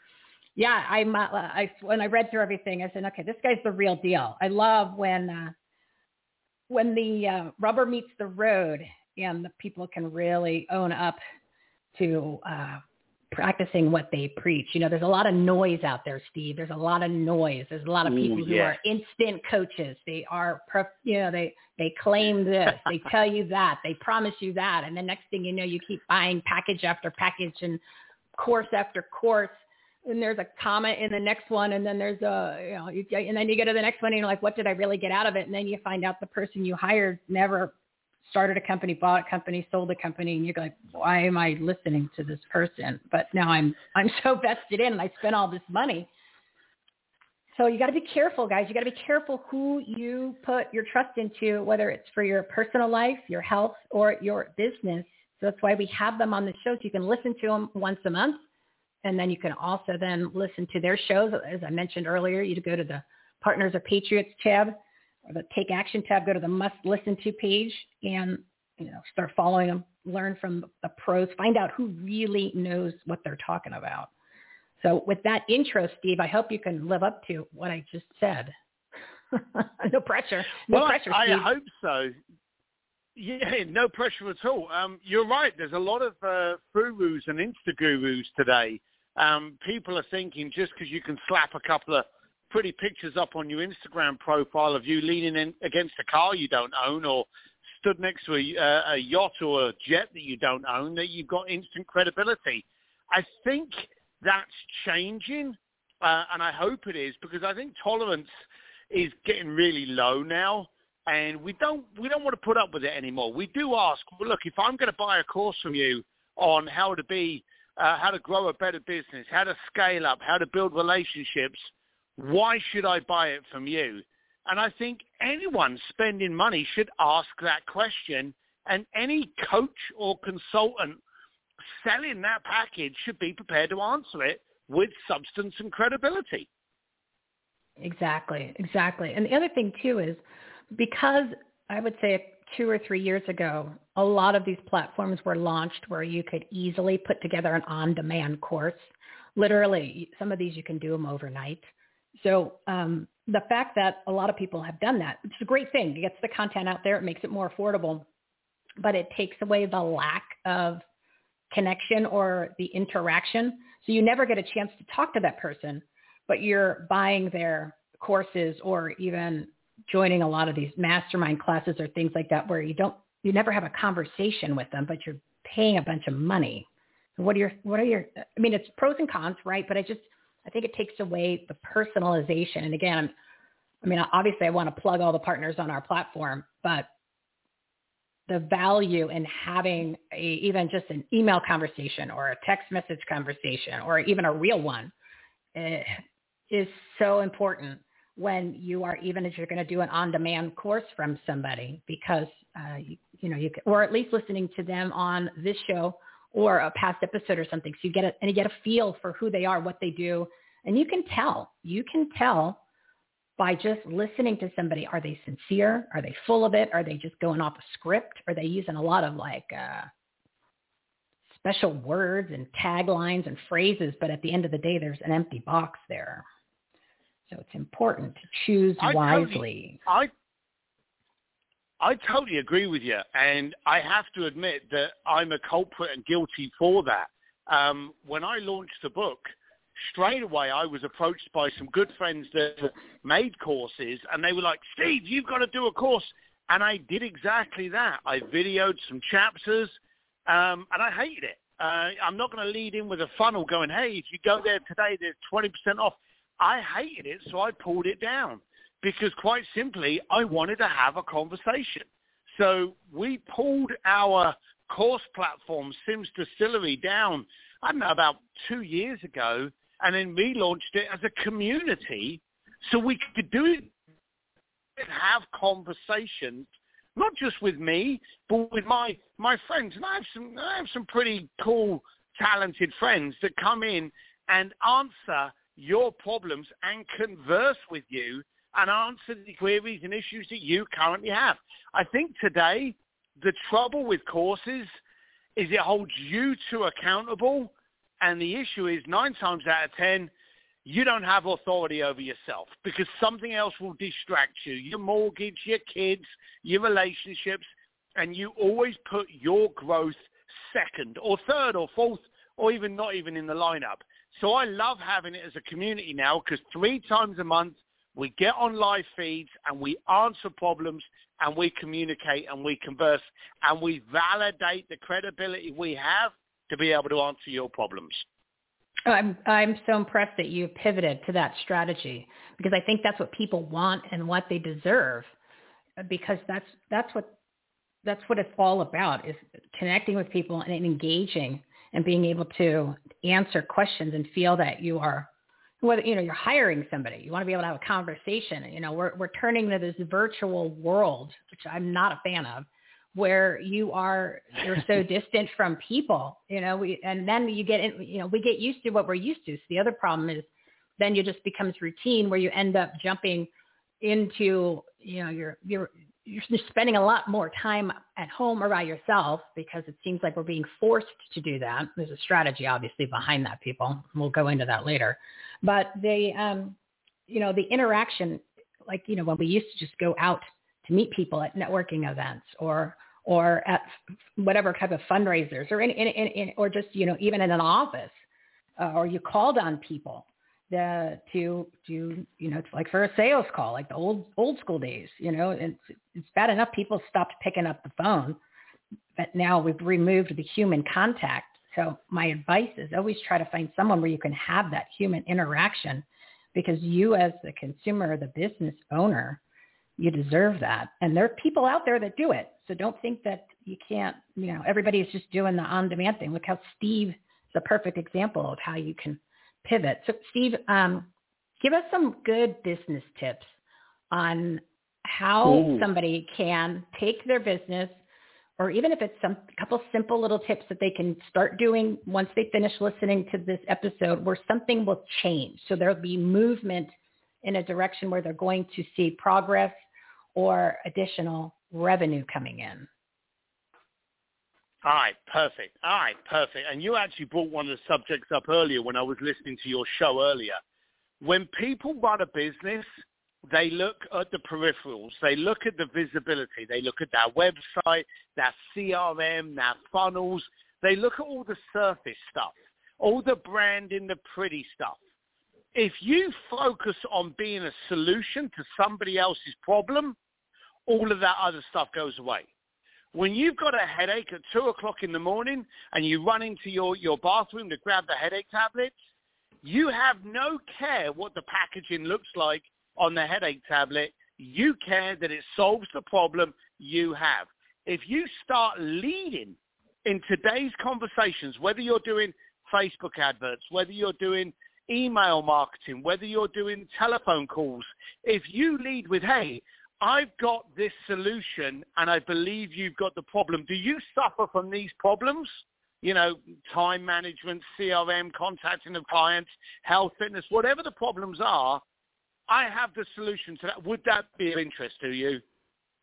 yeah, I'm, uh, I, when I read through everything, I said, okay, this guy's the real deal. I love when, uh, when the uh, rubber meets the road and the people can really own up to uh, practicing what they preach. You know, there's a lot of noise out there, Steve. There's a lot of noise. There's a lot of people Ooh, who are instant coaches. They are, you know, they they claim this, they [LAUGHS] tell you that, they promise you that, and the next thing you know, you keep buying package after package and course after course. And there's a comment in the next one, and then there's a, you know, you, and then you go to the next one, and you're like, what did I really get out of it? And then you find out the person you hired never started a company, bought a company, sold a company, and you're like, why am I listening to this person? But now I'm I'm [LAUGHS] so vested in, and I spent all this money. So you got to be careful, guys. You got to be careful who you put your trust into, whether it's for your personal life, your health, or your business. So that's why we have them on the show. So you can listen to them once a month, and then you can also then listen to their shows. As I mentioned earlier, you go to the Partners or Patriots tab or the Take Action tab, go to the Must Listen To page and you know start following them, learn from the pros, find out who really knows what they're talking about. So with that intro, Steve, I hope you can live up to what I just said. [LAUGHS] no pressure. No well, pressure, I, Steve. I hope so. Yeah, no pressure at all. Um, you're right. There's a lot of uh, gurus and Insta gurus today. Um, people are thinking just because you can slap a couple of pretty pictures up on your Instagram profile of you leaning in against a car you don't own or stood next to a, uh, a yacht or a jet that you don't own, that you've got instant credibility. I think that's changing, uh, and I hope it is because I think tolerance is getting really low now, and we don't we don't want to put up with it anymore. We do ask, well, look, if I'm going to buy a course from you on how to be, uh, how to grow a better business, how to scale up, how to build relationships, Why should I buy it from you? And I think anyone spending money should ask that question. And any coach or consultant selling that package should be prepared to answer it with substance and credibility. Exactly, exactly. And the other thing too is because I would say two or three years ago, a lot of these platforms were launched where you could easily put together an on-demand course. Literally, some of these you can do them overnight. So um, the fact that a lot of people have done that, it's a great thing. It gets the content out there. It makes it more affordable, but it takes away the lack of connection or the interaction. So you never get a chance to talk to that person, but you're buying their courses or even joining a lot of these mastermind classes or things like that where you don't you never have a conversation with them, but you're paying a bunch of money. What are your what are your I mean it's pros and cons, right? But I just I think it takes away the personalization. And again, I'm, I mean, obviously I want to plug all the partners on our platform, but the value in having a, even just an email conversation or a text message conversation or even a real one eh, is so important when you are even if you're going to do an on-demand course from somebody because uh, you, you know you can, or at least listening to them on this show or a past episode or something so you get a, and you get a feel for who they are what they do and you can tell you can tell by just listening to somebody. Are they sincere? Are they full of it? Are they just going off a script? Are they using a lot of like uh, special words and taglines and phrases? But at the end of the day, there's an empty box there. So it's important to choose I wisely. Totally, I I totally agree with you, and I have to admit that I'm a culprit and guilty for that. Um, when I launched the book, straight away I was approached by some good friends that made courses and they were like, Steve, you've got to do a course. And I did exactly that. I videoed some chapters um, and I hated it. Uh, I'm not going to lead in with a funnel going, hey, if you go there today, there's 20% off. I hated it, so I pulled it down because quite simply, I wanted to have a conversation. So we pulled our course platform, Sims Distillery, down, I don't know, about two years ago and then relaunched it as a community so we could do it and have conversations not just with me but with my my friends and I have some I have some pretty cool talented friends that come in and answer your problems and converse with you and answer the queries and issues that you currently have. I think today the trouble with courses is it holds you to accountable and the issue is nine times out of ten, you don't have authority over yourself because something else will distract you. Your mortgage, your kids, your relationships, and you always put your growth second or third or fourth or even not even in the lineup. So I love having it as a community now because three times a month we get on live feeds and we answer problems and we communicate and we converse and we validate the credibility we have to be able to answer your problems. I'm I'm so impressed that you pivoted to that strategy because I think that's what people want and what they deserve because that's that's what that's what it's all about is connecting with people and engaging and being able to answer questions and feel that you are whether you know you're hiring somebody you want to be able to have a conversation you know we're we're turning to this virtual world which I'm not a fan of where you are you're so [LAUGHS] distant from people you know we and then you get in you know we get used to what we're used to. So the other problem is then you just becomes routine where you end up jumping into you know you're you're you're spending a lot more time at home or by yourself because it seems like we're being forced to do that. There's a strategy obviously behind that, people. We'll go into that later. But the, um, you know, the interaction, like, you know, when we used to just go out to meet people at networking events or or at whatever type of fundraisers or in, in, in, in or just you know even in an office uh, or you called on people the, to to you know it's like for a sales call like the old old school days you know it's it's bad enough people stopped picking up the phone but now we've removed the human contact so my advice is always try to find someone where you can have that human interaction because you as the consumer or the business owner you deserve that. And there are people out there that do it. So don't think that you can't, you know, everybody is just doing the on-demand thing. Look how Steve is a perfect example of how you can pivot. So Steve, um, give us some good business tips on how Ooh. somebody can take their business or even if it's some a couple simple little tips that they can start doing once they finish listening to this episode where something will change. So there'll be movement in a direction where they're going to see progress or additional revenue coming in. All right, perfect. All right, perfect. And you actually brought one of the subjects up earlier when I was listening to your show earlier. When people run a business, they look at the peripherals. They look at the visibility. They look at their website, their CRM, their funnels. They look at all the surface stuff, all the branding, the pretty stuff. If you focus on being a solution to somebody else's problem, all of that other stuff goes away. When you've got a headache at 2 o'clock in the morning and you run into your, your bathroom to grab the headache tablets, you have no care what the packaging looks like on the headache tablet. You care that it solves the problem you have. If you start leading in today's conversations, whether you're doing Facebook adverts, whether you're doing email marketing, whether you're doing telephone calls, if you lead with, hey, I've got this solution and I believe you've got the problem. Do you suffer from these problems? You know, time management, CRM, contacting the clients, health, fitness, whatever the problems are, I have the solution to that. Would that be of interest to you?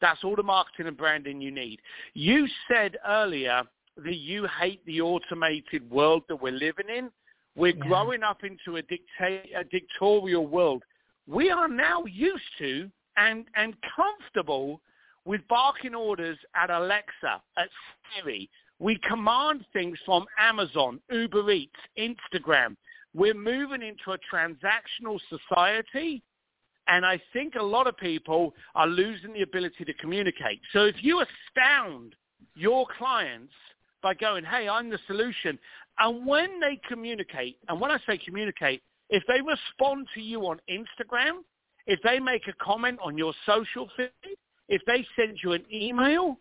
That's all the marketing and branding you need. You said earlier that you hate the automated world that we're living in. We're yeah. growing up into a, dicta- a dictatorial world. We are now used to and, and comfortable with barking orders at Alexa, at Siri. We command things from Amazon, Uber Eats, Instagram. We're moving into a transactional society and I think a lot of people are losing the ability to communicate. So if you astound your clients by going, hey, I'm the solution, and when they communicate, and when I say communicate, if they respond to you on Instagram, if they make a comment on your social feed, if they send you an email,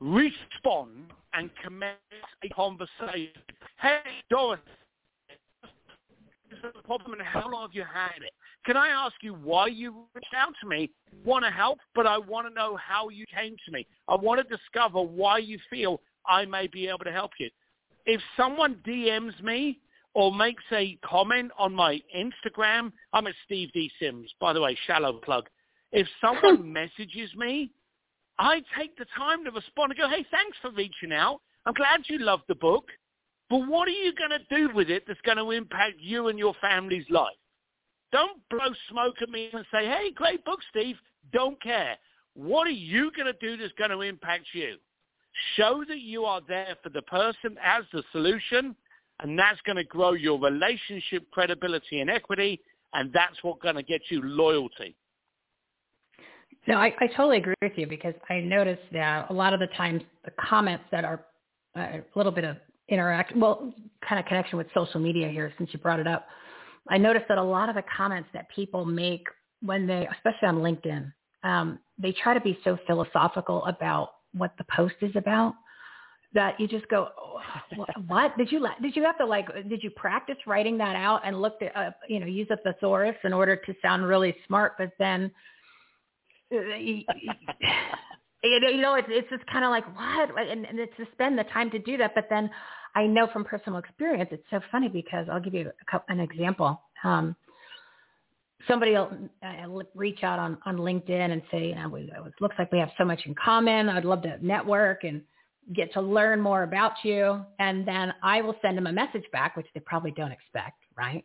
respond and commence a conversation. Hey, Dorothy, this is the problem and how long have you had it? Can I ask you why you reached out to me? Want to help, but I want to know how you came to me. I want to discover why you feel I may be able to help you. If someone DMs me or makes a comment on my Instagram, I'm at Steve D. Sims, by the way, shallow plug. If someone [LAUGHS] messages me, I take the time to respond and go, hey, thanks for reaching out. I'm glad you love the book. But what are you going to do with it that's going to impact you and your family's life? Don't blow smoke at me and say, hey, great book, Steve. Don't care. What are you going to do that's going to impact you? Show that you are there for the person as the solution, and that's going to grow your relationship credibility and equity, and that's what's going to get you loyalty. No, I, I totally agree with you because I noticed that a lot of the times the comments that are uh, a little bit of interact, well, kind of connection with social media here since you brought it up I noticed that a lot of the comments that people make when they, especially on LinkedIn, um, they try to be so philosophical about what the post is about that you just go, oh, what did you did you have to like did you practice writing that out and look at uh, you know use a thesaurus in order to sound really smart, but then uh, you, you know it's it's just kind of like what and, and it's to spend the time to do that, but then I know from personal experience, it's so funny because I'll give you a, an example. Um, somebody will uh, reach out on, on LinkedIn and say, you know, it looks like we have so much in common. I'd love to network and get to learn more about you. And then I will send them a message back, which they probably don't expect, right?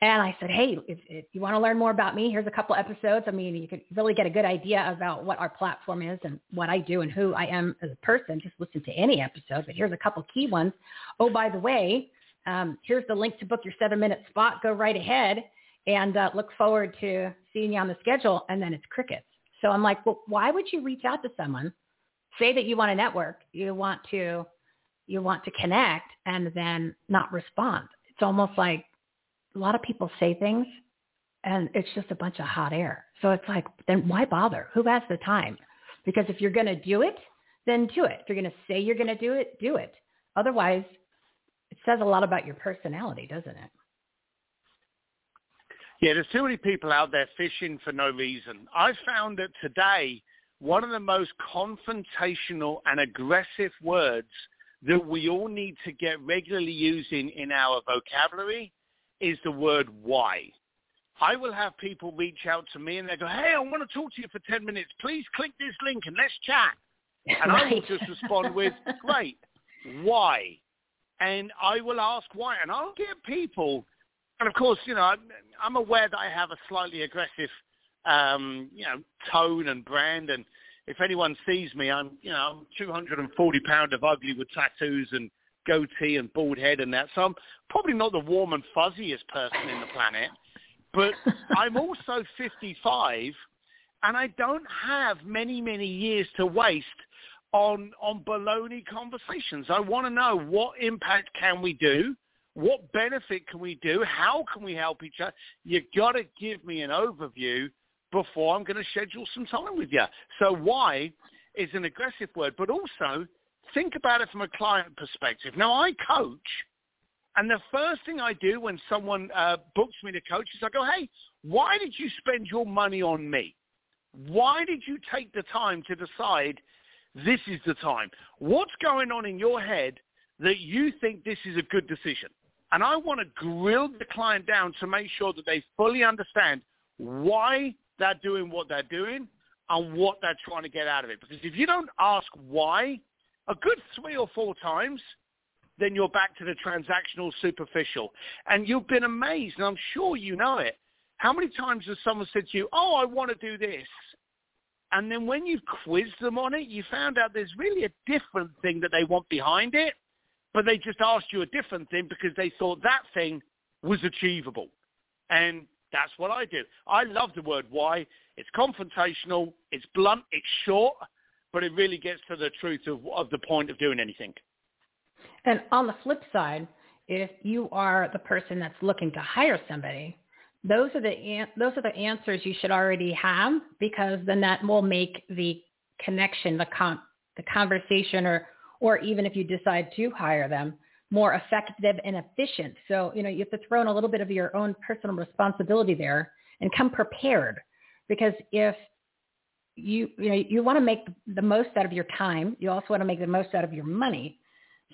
And I said, hey, if, if you want to learn more about me, here's a couple episodes. I mean, you could really get a good idea about what our platform is and what I do and who I am as a person. Just listen to any episode, but here's a couple key ones. Oh, by the way, um, here's the link to book your seven-minute spot. Go right ahead and uh, look forward to seeing you on the schedule. And then it's crickets. So I'm like, well, why would you reach out to someone, say that you want to network, you want to, you want to connect, and then not respond? It's almost like a lot of people say things and it's just a bunch of hot air. So it's like, then why bother? Who has the time? Because if you're going to do it, then do it. If you're going to say you're going to do it, do it. Otherwise, it says a lot about your personality, doesn't it? Yeah, there's too many people out there fishing for no reason. I found that today, one of the most confrontational and aggressive words that we all need to get regularly using in our vocabulary is the word why. I will have people reach out to me and they go, hey, I want to talk to you for 10 minutes. Please click this link and let's chat. And right. I will just [LAUGHS] respond with, great, why? And I will ask why. And I'll get people, and of course, you know, I'm aware that I have a slightly aggressive, um, you know, tone and brand. And if anyone sees me, I'm, you know, I'm 240 pound of ugly with tattoos and goatee and bald head and that. So I'm probably not the warm and fuzziest person in the planet. But [LAUGHS] I'm also 55 and I don't have many, many years to waste on on baloney conversations. I want to know what impact can we do, what benefit can we do, how can we help each other. You've got to give me an overview before I'm going to schedule some time with you. So why is an aggressive word, but also think about it from a client perspective. Now I coach, and the first thing I do when someone uh, books me to coach is I go, hey, why did you spend your money on me? Why did you take the time to decide this is the time. What's going on in your head that you think this is a good decision? And I want to grill the client down to make sure that they fully understand why they're doing what they're doing and what they're trying to get out of it. Because if you don't ask why a good three or four times, then you're back to the transactional superficial. And you've been amazed, and I'm sure you know it. How many times has someone said to you, oh, I want to do this. And then when you quizzed them on it, you found out there's really a different thing that they want behind it, but they just asked you a different thing because they thought that thing was achievable. And that's what I do. I love the word why. It's confrontational, it's blunt, it's short, but it really gets to the truth of, of the point of doing anything. And on the flip side, if you are the person that's looking to hire somebody, those are the those are the answers you should already have because then that will make the connection, the con- the conversation, or or even if you decide to hire them, more effective and efficient. So you know you have to throw in a little bit of your own personal responsibility there and come prepared because if you you know you want to make the most out of your time, you also want to make the most out of your money.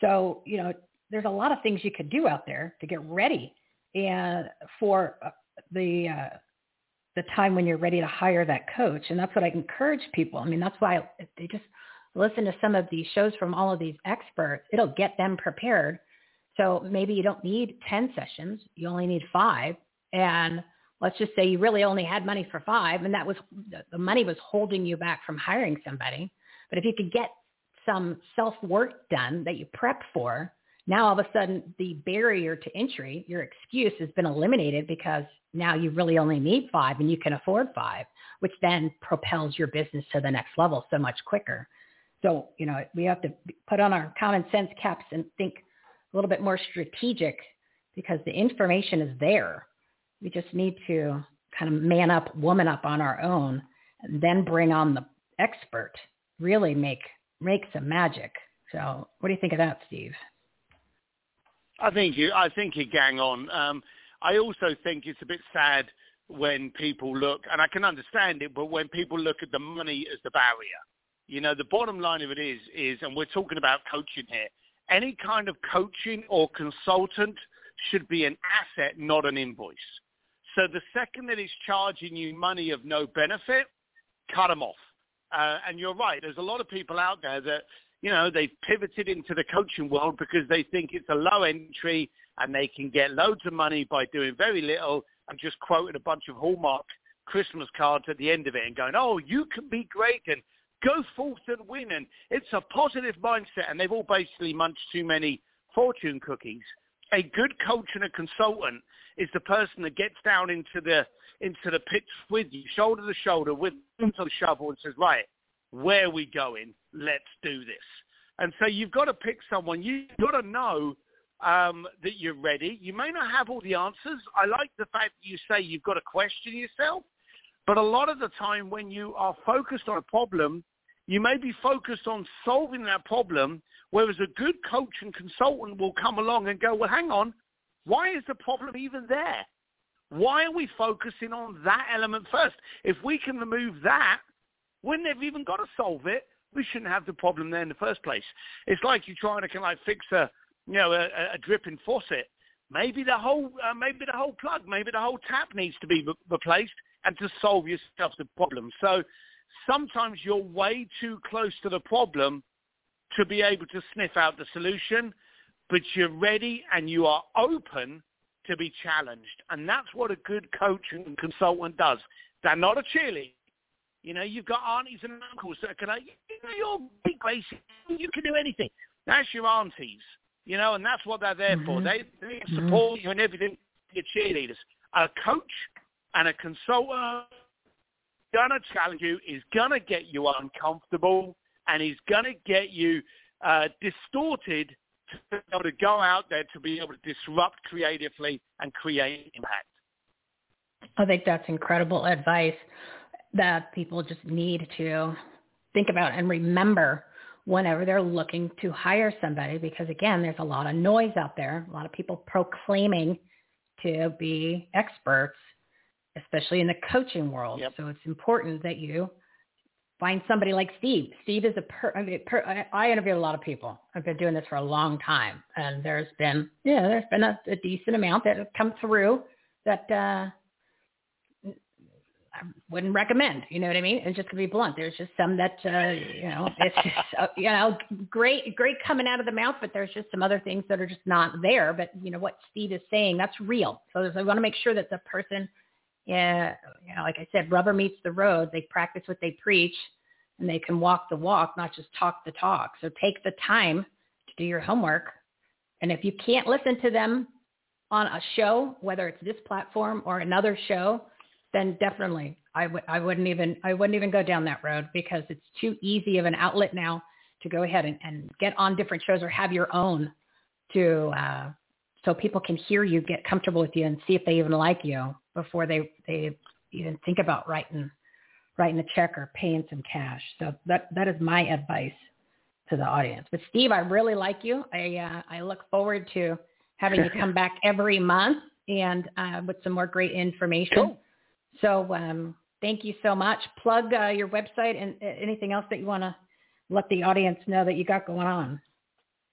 So you know there's a lot of things you could do out there to get ready and for the uh, the time when you're ready to hire that coach. And that's what I encourage people. I mean, that's why they just listen to some of these shows from all of these experts. It'll get them prepared. So maybe you don't need 10 sessions. You only need five. And let's just say you really only had money for five and that was the money was holding you back from hiring somebody. But if you could get some self-work done that you prep for, now all of a sudden the barrier to entry, your excuse has been eliminated because now you really only need five and you can afford five, which then propels your business to the next level so much quicker. So, you know, we have to put on our common sense caps and think a little bit more strategic because the information is there. We just need to kind of man up, woman up on our own, and then bring on the expert, really make make some magic. So what do you think of that, Steve? I think you I think you gang on. Um, I also think it's a bit sad when people look, and I can understand it, but when people look at the money as the barrier. You know, the bottom line of it is, is, and we're talking about coaching here, any kind of coaching or consultant should be an asset, not an invoice. So the second that it's charging you money of no benefit, cut them off. Uh, and you're right. There's a lot of people out there that, you know, they've pivoted into the coaching world because they think it's a low entry and they can get loads of money by doing very little and just quoting a bunch of Hallmark Christmas cards at the end of it and going, oh, you can be great and go forth and win. And it's a positive mindset. And they've all basically munched too many fortune cookies. A good coach and a consultant is the person that gets down into the into the pitch with you, shoulder to shoulder, with into the shovel and says, right, where are we going? Let's do this. And so you've got to pick someone. You've got to know um, that you're ready. You may not have all the answers. I like the fact that you say you've got to question yourself. But a lot of the time when you are focused on a problem, you may be focused on solving that problem, whereas a good coach and consultant will come along and go, well, hang on, why is the problem even there? Why are we focusing on that element first? If we can remove that, we never even got to solve it. We shouldn't have the problem there in the first place. It's like you're trying to kind of like fix a, you know, a, a dripping faucet. Maybe the whole, uh, maybe the whole plug, maybe the whole tap needs to be re- replaced, and to solve yourself the problem. So sometimes you're way too close to the problem to be able to sniff out the solution, but you're ready and you are open to be challenged. And that's what a good coach and consultant does. They're not a cheerleader. You know, you've got aunties and uncles that can, like, you know, you're big, Gracie. You can do anything. That's your aunties, you know, and that's what they're there mm-hmm. for. They, they support mm-hmm. you and everything. Your cheerleaders. A coach and a consultant gonna challenge you, is gonna get you uncomfortable, and is gonna get you uh, distorted to be able to go out there to be able to disrupt creatively and create impact. I think that's incredible advice that people just need to think about and remember whenever they're looking to hire somebody because again there's a lot of noise out there a lot of people proclaiming to be experts especially in the coaching world yep. so it's important that you find somebody like steve steve is a per, I, mean, per, I interviewed a lot of people i've been doing this for a long time and there's been yeah there's been a, a decent amount that have come through that uh I wouldn't recommend. You know what I mean? And just to be blunt, there's just some that uh, you know it's just uh, you know great great coming out of the mouth, but there's just some other things that are just not there. But you know what Steve is saying, that's real. So I want to make sure that the person, yeah, you know, like I said, rubber meets the road. They practice what they preach, and they can walk the walk, not just talk the talk. So take the time to do your homework, and if you can't listen to them on a show, whether it's this platform or another show then definitely I would I wouldn't even I wouldn't even go down that road because it's too easy of an outlet now to go ahead and, and get on different shows or have your own to uh, so people can hear you, get comfortable with you, and see if they even like you before they they even think about writing writing a check or paying some cash. So that that is my advice to the audience. But Steve, I really like you. I uh, I look forward to having you come back every month and uh, with some more great information. Cool. So um, thank you so much. Plug uh, your website and uh, anything else that you want to let the audience know that you got going on.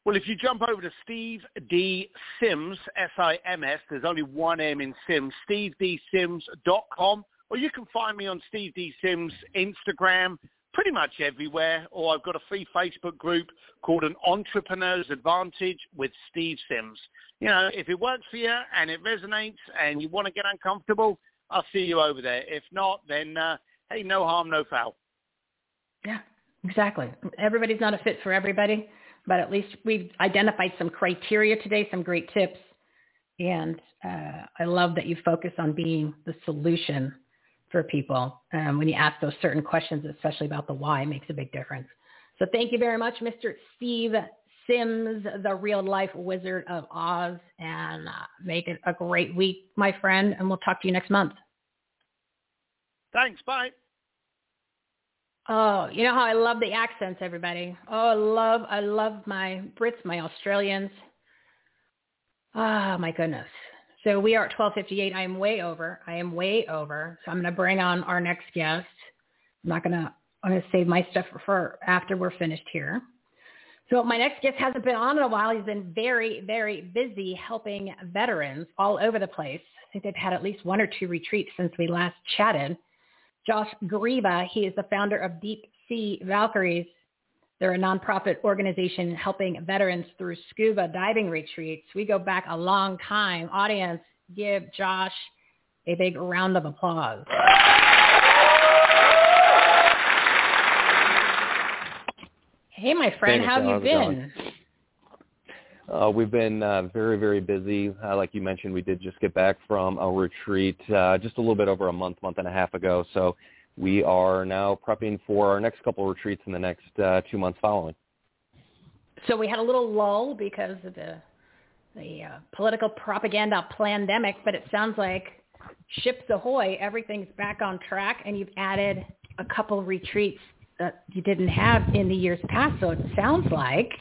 Well, if you jump over to Steve D. Sims, S-I-M-S, there's only one M in Sims, stevedsims.com, or you can find me on Steve D. Sims Instagram, pretty much everywhere, or I've got a free Facebook group called An Entrepreneur's Advantage with Steve Sims. You know, if it works for you and it resonates and you want to get uncomfortable, I'll see you over there. If not, then uh, hey, no harm, no foul. Yeah, exactly. Everybody's not a fit for everybody, but at least we've identified some criteria today, some great tips. And uh, I love that you focus on being the solution for people. Um, when you ask those certain questions, especially about the why, it makes a big difference. So thank you very much, Mr. Steve Sims, the real life Wizard of Oz, and uh, make it a great week, my friend. And we'll talk to you next month. Thanks. Bye. Oh, you know how I love the accents, everybody. Oh, I love, I love my Brits, my Australians. Oh, my goodness. So we are at 1258. I am way over. I am way over. So I'm going to bring on our next guest. I'm not going to, I'm going to save my stuff for after we're finished here. So my next guest hasn't been on in a while. He's been very, very busy helping veterans all over the place. I think they've had at least one or two retreats since we last chatted. Josh Grzywa, he is the founder of Deep Sea Valkyries. They're a nonprofit organization helping veterans through scuba diving retreats. We go back a long time. Audience, give Josh a big round of applause. Hey, my friend, how have you been? Uh, we've been uh, very, very busy. Uh, like you mentioned, we did just get back from a retreat uh, just a little bit over a month, month and a half ago. So we are now prepping for our next couple of retreats in the next uh, two months following. So we had a little lull because of the the uh, political propaganda pandemic, but it sounds like ships ahoy, everything's back on track, and you've added a couple retreats that you didn't have in the years past. So it sounds like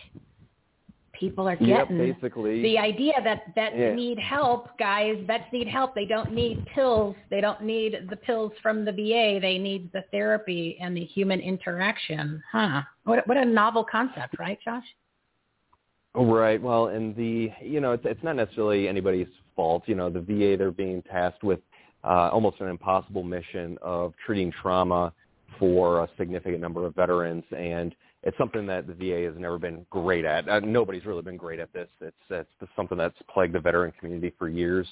people are Yeah, getting. basically. The idea that vets Yeah. need help, guys, vets need help. They don't need pills. They don't need the pills from the VA. They need the therapy and the human interaction. Huh. What, what a novel concept, right, Josh? Right. Well, and the you know it's it's not necessarily anybody's fault. You know, the VA they're being tasked with uh, almost an impossible mission of treating trauma for a significant number of veterans, and it's something that the VA has never been great at. Uh, nobody's really been great at this. It's it's something that's plagued the veteran community for years,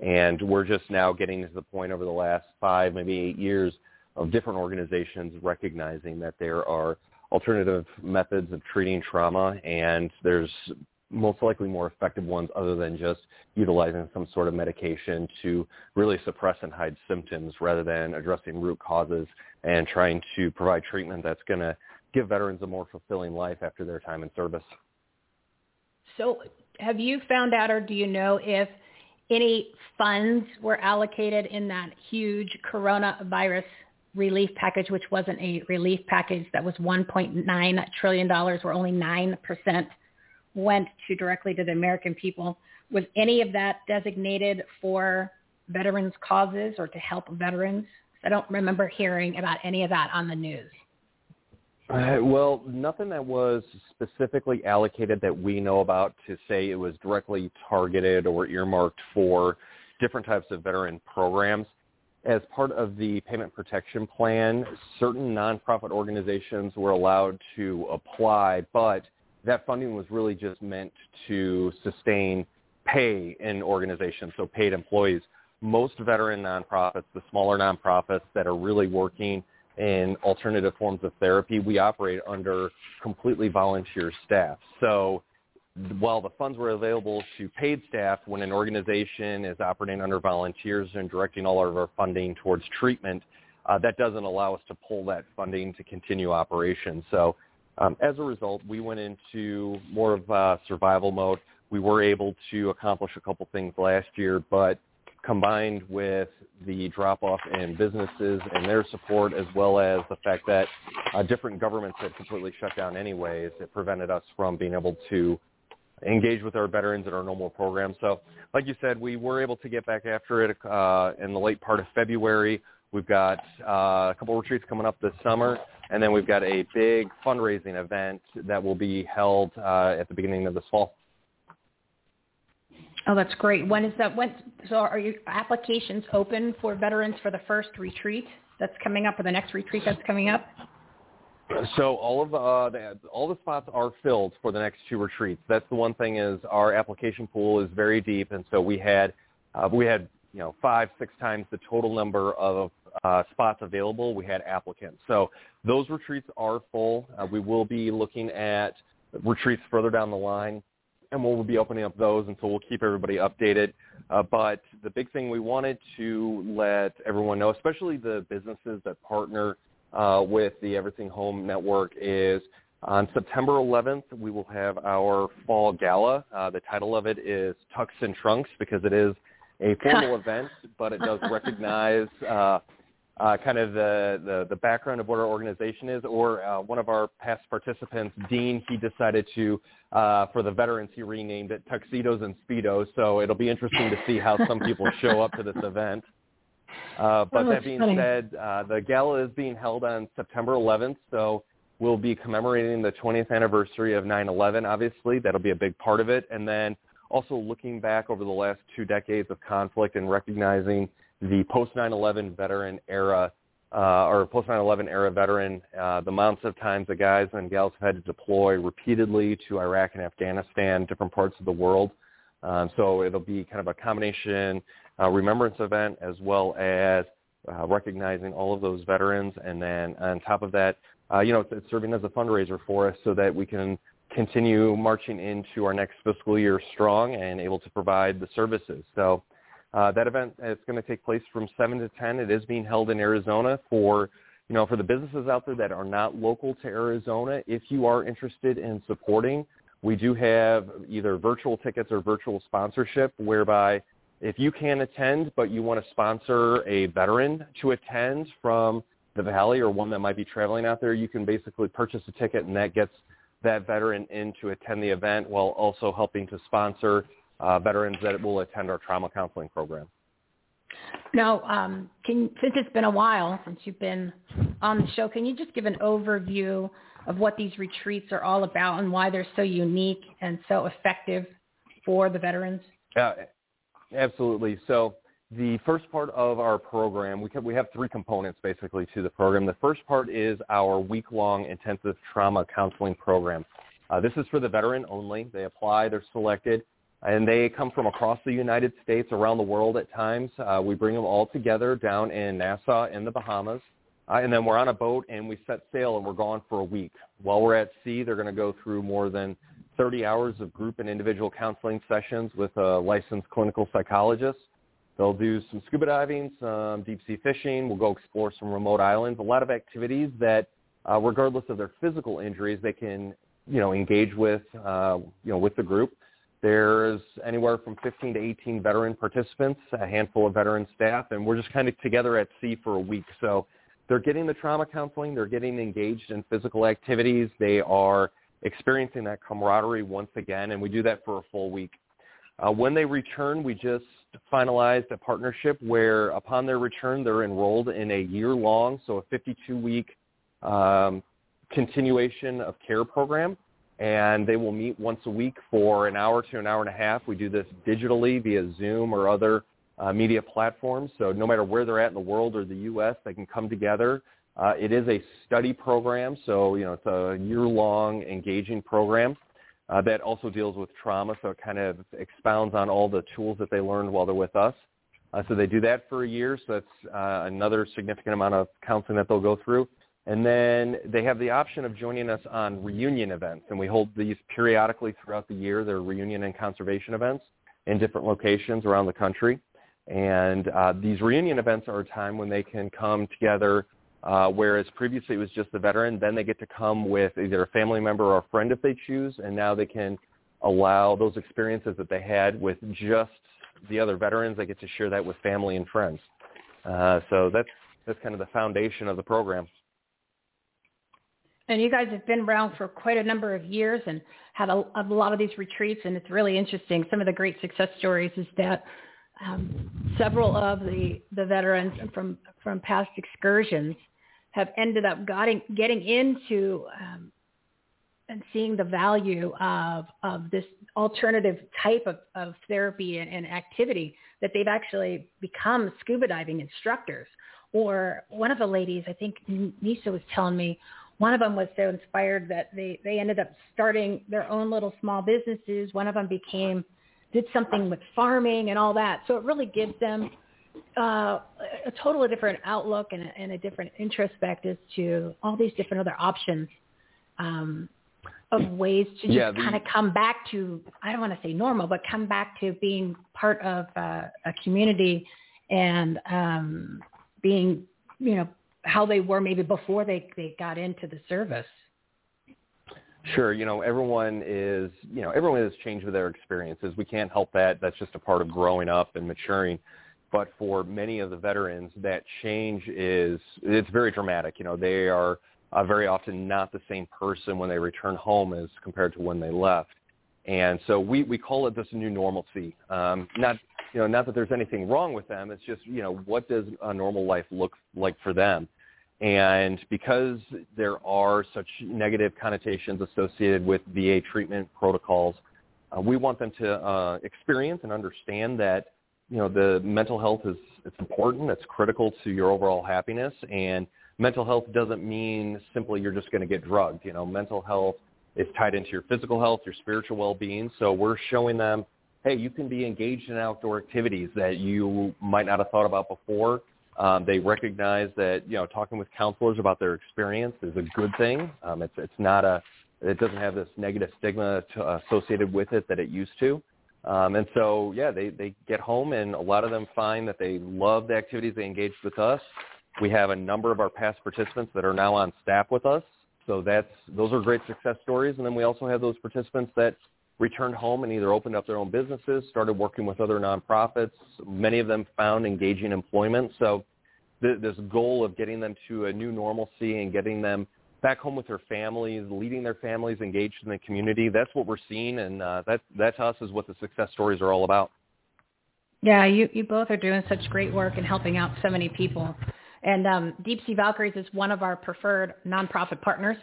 and we're just now getting to the point over the last five, maybe eight years of different organizations recognizing that there are alternative methods of treating trauma, and there's most likely more effective ones other than just utilizing some sort of medication to really suppress and hide symptoms rather than addressing root causes and trying to provide treatment that's going to give veterans a more fulfilling life after their time in service. So have you found out or do you know if any funds were allocated in that huge coronavirus relief package, which wasn't a relief package that was $1.9 trillion, where only 9% went to directly to the American people. Was any of that designated for veterans causes or to help veterans? I don't remember hearing about any of that on the news. Uh, well, nothing that was specifically allocated that we know about to say it was directly targeted or earmarked for different types of veteran programs. As part of the payment protection plan, certain nonprofit organizations were allowed to apply, but that funding was really just meant to sustain pay in organizations, so paid employees. Most veteran nonprofits, the smaller nonprofits that are really working in alternative forms of therapy, we operate under completely volunteer staff. So while the funds were available to paid staff, when an organization is operating under volunteers and directing all of our funding towards treatment, uh, that doesn't allow us to pull that funding to continue operations. So um, as a result, we went into more of a survival mode. We were able to accomplish a couple things last year, but combined with the drop-off in businesses and their support, as well as the fact that uh, different governments had completely shut down anyways, it prevented us from being able to engage with our veterans in our normal program. So like you said, we were able to get back after it uh, in the late part of February. We've got uh, a couple of retreats coming up this summer, and then we've got a big fundraising event that will be held uh, at the beginning of this fall. Oh, that's great. When is that? When, so are your applications open for veterans for the first retreat that's coming up or the next retreat that's coming up? So all of uh, the, all the spots are filled for the next two retreats. That's the one thing is our application pool is very deep, and so we had uh, we had you know five six times the total number of uh, spots available. We had applicants, so those retreats are full. Uh, we will be looking at retreats further down the line, and we'll be opening up those, and so we'll keep everybody updated. Uh, but the big thing we wanted to let everyone know, especially the businesses that partner uh, with the Everything Home Network is on September 11th, we will have our fall gala. Uh, the title of it is Tux and Trunks because it is a formal [LAUGHS] event, but it does recognize uh, kind of the, the, the background of what our organization is. Or uh, one of our past participants, Dean, he decided to, uh, for the veterans, he renamed it Tuxedos and Speedos. So it'll be interesting to see how some people [LAUGHS] show up to this event. Uh, but Oh, that being funny. said, uh, the gala is being held on September 11th, so we'll be commemorating the 20th anniversary of 9/11. Obviously, that'll be a big part of it, and then also looking back over the last two decades of conflict and recognizing the post 9/11 veteran era. Uh, or post 9/11 era veteran, uh, the amounts of times the guys and gals have had to deploy repeatedly to Iraq and Afghanistan, different parts of the world. Um, so it'll be kind of a combination uh, remembrance event as well as uh, recognizing all of those veterans. And then on top of that, uh, you know, it's, it's serving as a fundraiser for us so that we can continue marching into our next fiscal year strong and able to provide the services. So uh, that event is going to take place from 7 to 10. It is being held in Arizona for, you know, for the businesses out there that are not local to Arizona. If you are interested in supporting, we do have either virtual tickets or virtual sponsorship whereby if you can attend but you want to sponsor a veteran to attend from the valley or one that might be traveling out there, you can basically purchase a ticket and that gets that veteran in to attend the event while also helping to sponsor uh, veterans that will attend our trauma counseling program. Now, um, can, since it's been a while since you've been on the show, can you just give an overview of what these retreats are all about and why they're so unique and so effective for the veterans? Yeah, absolutely. So the first part of our program, we, can, we have three components basically to the program. The first part is our week-long intensive trauma counseling program. Uh, this is for the veteran only. They apply, they're selected, and they come from across the United States, around the world at times. Uh, we bring them all together down in Nassau in the Bahamas. Uh, and then we're on a boat and we set sail and we're gone for a week. While we're at sea, they're going to go through more than 30 hours of group and individual counseling sessions with a licensed clinical psychologist. They'll do some scuba diving, some deep sea fishing. We'll go explore some remote islands. A lot of activities that, uh, regardless of their physical injuries, they can, you know, engage with, uh, you know, with the group. There's anywhere from 15 to 18 veteran participants, a handful of veteran staff, and we're just kind of together at sea for a week. So they're getting the trauma counseling. They're getting engaged in physical activities. They are experiencing that camaraderie once again, and we do that for a full week. Uh, when they return, we just finalized a partnership where upon their return, they're enrolled in a year-long, so a 52-week um, continuation of care program, and they will meet once a week for an hour to an hour and a half. We do this digitally via Zoom or other uh, media platforms. So no matter where they're at in the world or the U.S., they can come together. Uh, it is a study program, so you know it's a year-long engaging program uh, that also deals with trauma. So it kind of expounds on all the tools that they learned while they're with us. Uh, so they do that for a year. So that's uh, another significant amount of counseling that they'll go through. And then they have the option of joining us on reunion events, and we hold these periodically throughout the year. They're reunion and conservation events in different locations around the country. And uh, these reunion events are a time when they can come together, uh, whereas previously it was just the veteran. Then they get to come with either a family member or a friend if they choose, and now they can allow those experiences that they had with just the other veterans. They get to share that with family and friends. Uh, so that's that's kind of the foundation of the program. And you guys have been around for quite a number of years and had a, a lot of these retreats, and it's really interesting. Some of the great success stories is that um, several of the, the veterans from, from past excursions have ended up getting, getting into um, and seeing the value of, of this alternative type of, of therapy and, and activity that they've actually become scuba diving instructors. Or one of the ladies, I think Nisa was telling me, one of them was so inspired that they, they ended up starting their own little small businesses. One of them became did something with farming and all that. So it really gives them uh, a totally different outlook and a, and a different introspect as to all these different other options um, of ways to just yeah, kind of come back to, I don't want to say normal, but come back to being part of uh, a community and um, being, you know, how they were maybe before they, they got into the service. Sure. You know, everyone is, you know, everyone has changed with their experiences. We can't help that. That's just a part of growing up and maturing. But for many of the veterans, that change is, it's very dramatic. You know, they are uh, very often not the same person when they return home as compared to when they left. And so we, we call it this new normalcy. Um, not, you know, not that there's anything wrong with them. It's just, you know, what does a normal life look like for them? And because there are such negative connotations associated with VA treatment protocols, uh, we want them to uh, experience and understand that you know the mental health is it's important, it's critical to your overall happiness, and mental health doesn't mean simply you're just going to get drugged. You know, mental health is tied into your physical health, your spiritual well-being. So we're showing them, hey, you can be engaged in outdoor activities that you might not have thought about before um, they recognize that you know talking with counselors about their experience is a good thing. Um, it's it's not a it doesn't have this negative stigma to, associated with it that it used to. Um, and so yeah, they they get home and a lot of them find that they love the activities they engaged with us. We have a number of our past participants that are now on staff with us. So that's those are great success stories. And then we also have those participants that returned home and either opened up their own businesses, started working with other nonprofits. Many of them found engaging employment. So th- this goal of getting them to a new normalcy and getting them back home with their families, leading their families engaged in the community. That's what we're seeing, and uh, that that to us is what the success stories are all about. Yeah, you you both are doing such great work and helping out so many people. And um, Deep Sea Valkyries is one of our preferred nonprofit partners.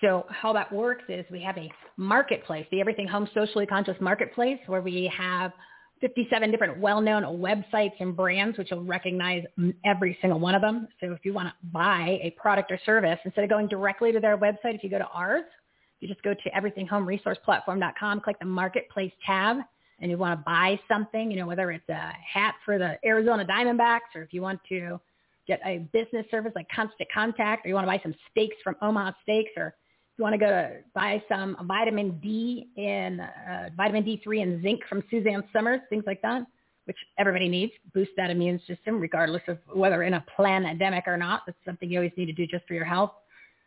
So how that works is we have a marketplace, the Everything Home Socially Conscious Marketplace, where we have 57 different well-known websites and brands, which you'll recognize every single one of them. So if you want to buy a product or service, instead of going directly to their website, if you go to ours, you just go to everythinghomeresourceplatform.com, click the Marketplace tab, and you want to buy something, you know, whether it's a hat for the Arizona Diamondbacks or if you want to get a business service like Constant Contact or you want to buy some steaks from Omaha Steaks or you want to go to buy some vitamin D and uh, vitamin D3 and zinc from Suzanne Somers, things like that, which everybody needs, boost that immune system regardless of whether in a pandemic or not. That's something you always need to do just for your health.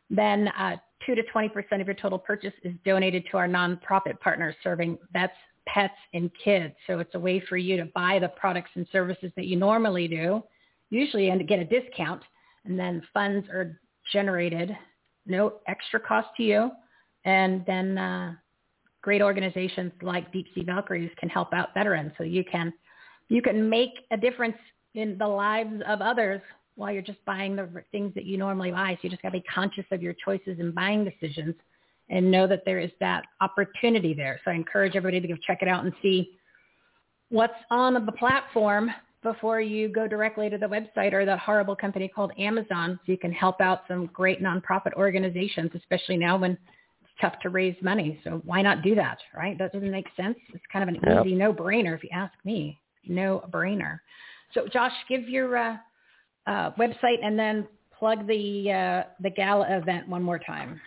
Then uh, 2 to 20% of your total purchase is donated to our nonprofit partners serving vets, pets, and kids. So it's a way for you to buy the products and services that you normally do, usually and get a discount, and then funds are generated no extra cost to you. And then uh, great organizations like Deep Sea Valkyries can help out veterans. So you can you can make a difference in the lives of others while you're just buying the things that you normally buy. So you just got to be conscious of your choices and buying decisions and know that there is that opportunity there. So I encourage everybody to go check it out and see what's on the platform before you go directly to the website or the horrible company called Amazon so you can help out some great nonprofit organizations, especially now when it's tough to raise money. So why not do that, right? That doesn't make sense. It's kind of an yep. easy no-brainer if you ask me. No-brainer. So Josh, give your uh, uh, website and then plug the uh, the gala event one more time.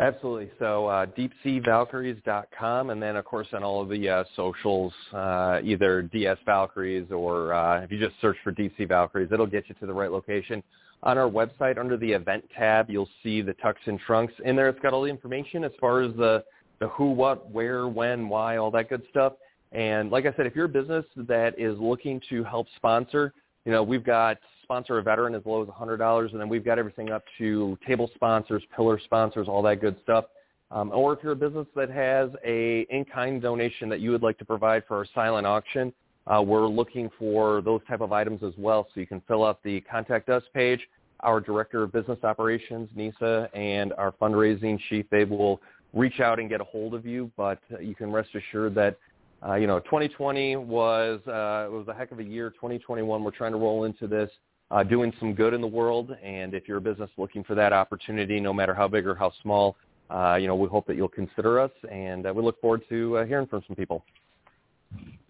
Absolutely. So uh, deepseavalkyries.com, and then of course on all of the uh, socials, uh, either DS Valkyries or uh, if you just search for Deep Sea Valkyries, it'll get you to the right location. On our website, under the event tab, you'll see the Tux and Trunks. In there, it's got all the information as far as the the who, what, where, when, why, all that good stuff. And like I said, if you're a business that is looking to help sponsor, you know, we've got sponsor a veteran as low as $100, and then we've got everything up to table sponsors, pillar sponsors, all that good stuff. Um, or if you're a business that has a in-kind donation that you would like to provide for our silent auction, uh, we're looking for those type of items as well. So you can fill out the contact us page. Our director of business operations, Nisa, and our fundraising chief, they will reach out and get a hold of you. But you can rest assured that uh, you know 2020 was uh, was a heck of a year. 2021, we're trying to roll into this uh, doing some good in the world. And if you're a business looking for that opportunity, no matter how big or how small, uh, you know, we hope that you'll consider us, and uh, we look forward to uh, hearing from some people.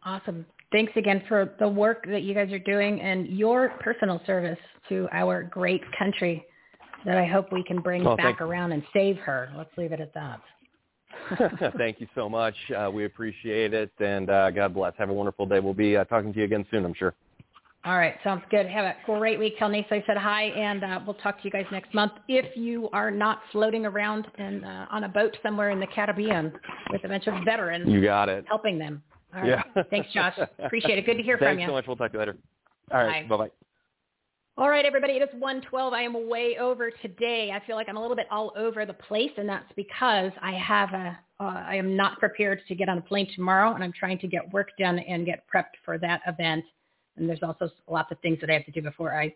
Awesome. Thanks again for the work that you guys are doing and your personal service to our great country that I hope we can bring oh, back around and save her. Let's leave it at that. [LAUGHS] thank you so much. Uh, we appreciate it, and uh, God bless. Have a wonderful day. We'll be uh, talking to you again soon, I'm sure. All right, sounds good. Have a great week. Tell Nisa I said hi, and uh, we'll talk to you guys next month. If you are not floating around in, uh, on a boat somewhere in the Caribbean with a bunch of veterans, you got it. Helping them. All right. Yeah. [LAUGHS] Thanks, Josh. Appreciate it. Good to hear Thanks from you. Thanks so much. We'll talk to you later. All right. Bye bye. All right, everybody. It is 112. I am way over today. I feel like I'm a little bit all over the place, and that's because I have a. Uh, I am not prepared to get on a plane tomorrow, and I'm trying to get work done and get prepped for that event and there's also lots of things that I have to do before I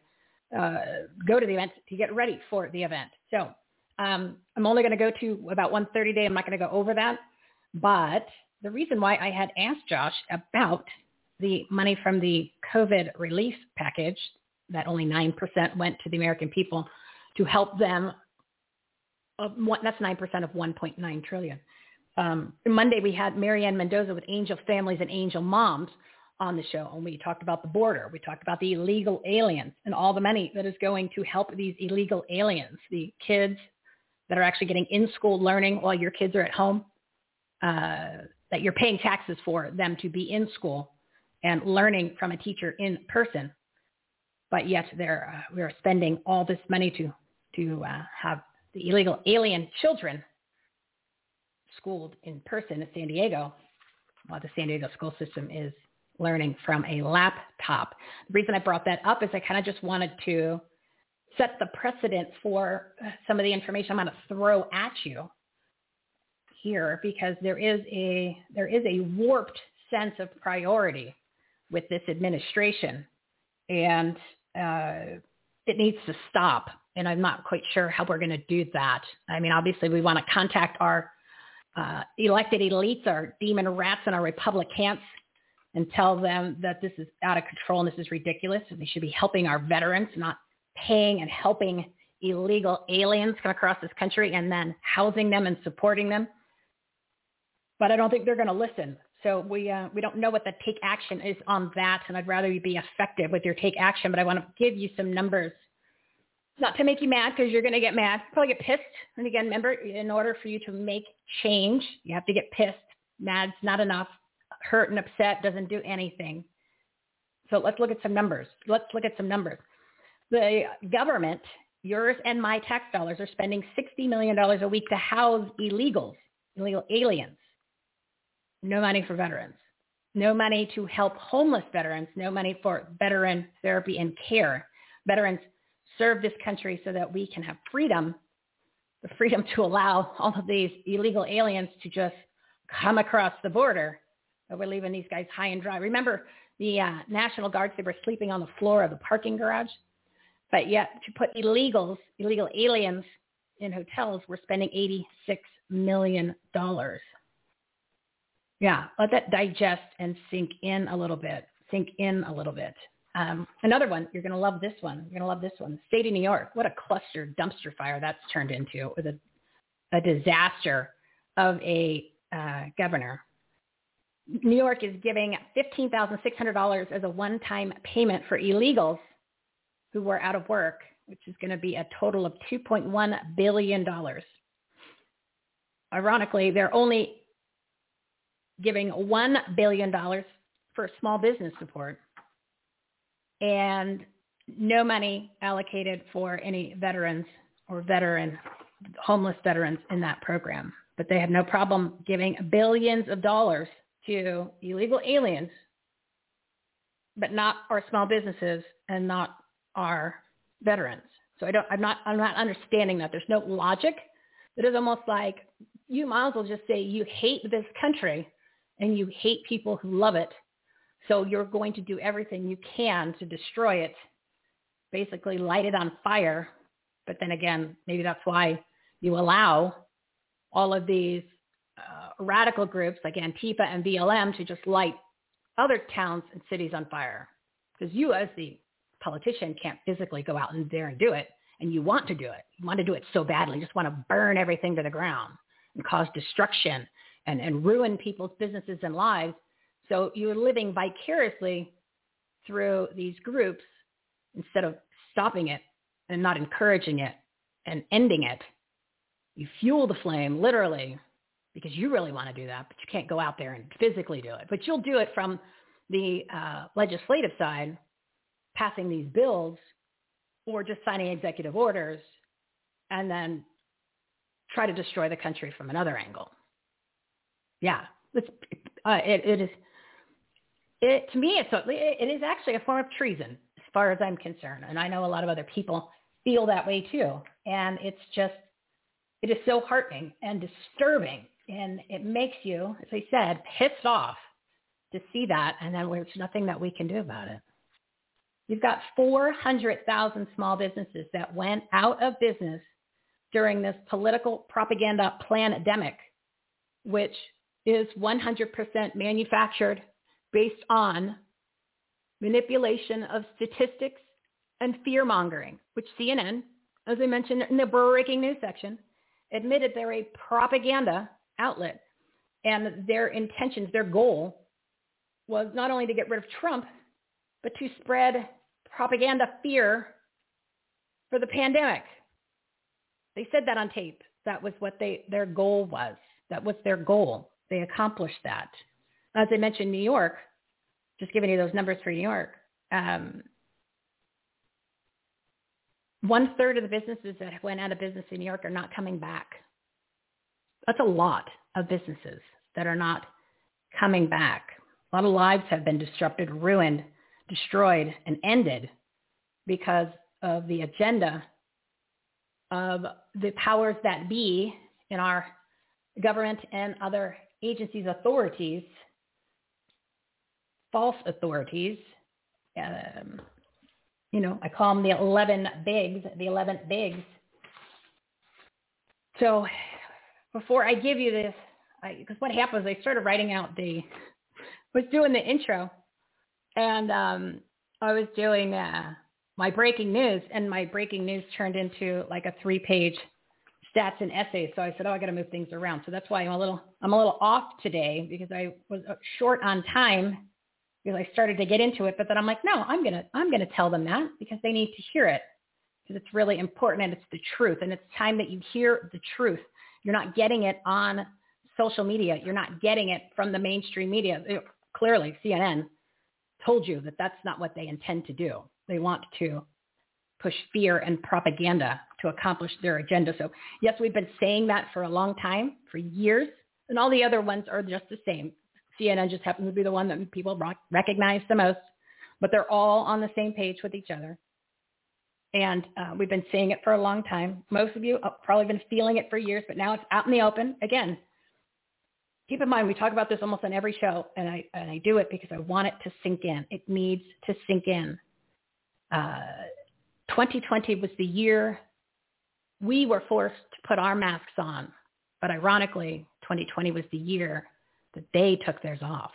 uh, go to the event to get ready for the event. So um, I'm only going to go to about 1.30 today. I'm not going to go over that. But the reason why I had asked Josh about the money from the COVID relief package, that only 9% went to the American people to help them. Uh, that's 9% of 1.9 trillion. Um, Monday we had Mary Ann Mendoza with Angel Families and Angel Moms on the show. And we talked about the border. We talked about the illegal aliens and all the money that is going to help these illegal aliens, the kids that are actually getting in-school learning while your kids are at home, uh, that you're paying taxes for them to be in school and learning from a teacher in person. But yet they're, uh, we are spending all this money to, to uh, have the illegal alien children schooled in person in San Diego while the San Diego school system is learning from a laptop. The reason I brought that up is I kind of just wanted to set the precedent for some of the information I'm going to throw at you. here because there is a there is a warped sense of priority with this administration and uh, it needs to stop and I'm not quite sure how we're going to do that. I mean, obviously we want to contact our uh, elected elites, our demon rats and our Republicans and tell them that this is out of control and this is ridiculous and they should be helping our veterans, not paying and helping illegal aliens come across this country and then housing them and supporting them. But I don't think they're going to listen. So we uh, we don't know what the take action is on that, and I'd rather you be effective with your take action. But I want to give you some numbers, not to make you mad because you're going to get mad, probably get pissed. And again, remember, in order for you to make change, you have to get pissed. Mad's not enough. Hurt and upset doesn't do anything. So let's look at some numbers. Let's look at some numbers. The government, yours and my tax dollars, are spending $60 million a week to house illegals, illegal aliens. No money for veterans. No money to help homeless veterans. No money for veteran therapy and care. Veterans serve this country so that we can have freedom, the freedom to allow all of these illegal aliens to just come across the border. But we're leaving these guys high and dry. Remember the uh, National Guards, they were sleeping on the floor of the parking garage. But yet to put illegals, illegal aliens in hotels, we're spending $86 million. Yeah, let that digest and sink in a little bit. Sink in a little bit. Um, another one, you're going to love this one. You're going to love this one. State of New York. What a cluster dumpster fire that's turned into with a, a disaster of a uh, governor. New York is giving $15,600 as a one-time payment for illegals who were out of work, which is going to be a total of $2.1 billion. Ironically, they're only giving $1 billion for small business support and no money allocated for any veterans or veteran, homeless veterans in that program. But they have no problem giving billions of dollars to illegal aliens, but not our small businesses and not our veterans. So I don't, I'm not, I'm not understanding that. There's no logic. It is almost like you might as well just say you hate this country and you hate people who love it. So you're going to do everything you can to destroy it, basically light it on fire. But then again, maybe that's why you allow all of these uh, radical groups like Antifa and BLM to just light other towns and cities on fire. Because you as the politician can't physically go out and there and do it. And you want to do it. You want to do it so badly. You just want to burn everything to the ground and cause destruction and, and ruin people's businesses and lives. So you're living vicariously through these groups instead of stopping it and not encouraging it and ending it. You fuel the flame literally because you really want to do that, but you can't go out there and physically do it. But you'll do it from the uh, legislative side, passing these bills or just signing executive orders and then try to destroy the country from another angle yeah, it's, uh, it, it is. It to me, it's it is actually a form of treason as far as I'm concerned, and I know a lot of other people feel that way too. And it's just, it is so heartening and disturbing, and it makes you, as I said, pissed off to see that, and then there's nothing that we can do about it. You've got 400,000 small businesses that went out of business during this political propaganda pandemic, which is 100% manufactured based on manipulation of statistics and fear mongering, which CNN, as I mentioned in the breaking news section, admitted they're a propaganda outlet. And their intentions, their goal was not only to get rid of Trump, but to spread propaganda fear for the pandemic. They said that on tape. That was what they, their goal was. That was their goal. They accomplished that. As I mentioned, New York, just giving you those numbers for New York, um, one third of the businesses that went out of business in New York are not coming back. That's a lot of businesses that are not coming back. A lot of lives have been disrupted, ruined, destroyed, and ended because of the agenda of the powers that be in our government and other agencies, authorities, false authorities. Um, you know, I call them the 11 bigs, the 11 bigs. So before I give you this, because what happened was I started writing out the, was doing the intro, and um, I was doing uh, my breaking news, and my breaking news turned into like a three-page stats and essays. So I said, oh, I got to move things around. So that's why I'm a little, I'm a little off today because I was uh, short on time because I started to get into it. But then I'm like, no, I'm gonna, I'm gonna tell them that because they need to hear it because it's really important and it's the truth. And it's time that you hear the truth. You're not getting it on social media. You're not getting it from the mainstream media. Clearly, CNN told you that that's not what they intend to do. They want to push fear and propaganda to accomplish their agenda. So yes, we've been saying that for a long time, for years, and all the other ones are just the same. CNN just happens to be the one that people recognize the most, but they're all on the same page with each other. And uh, we've been seeing it for a long time. Most of you have probably been feeling it for years, but now it's out in the open. Again, keep in mind, we talk about this almost on every show, and I, and I do it because I want it to sink in. It needs to sink in. Uh, 2020 was the year we were forced to put our masks on. But ironically, 2020 was the year that they took theirs off.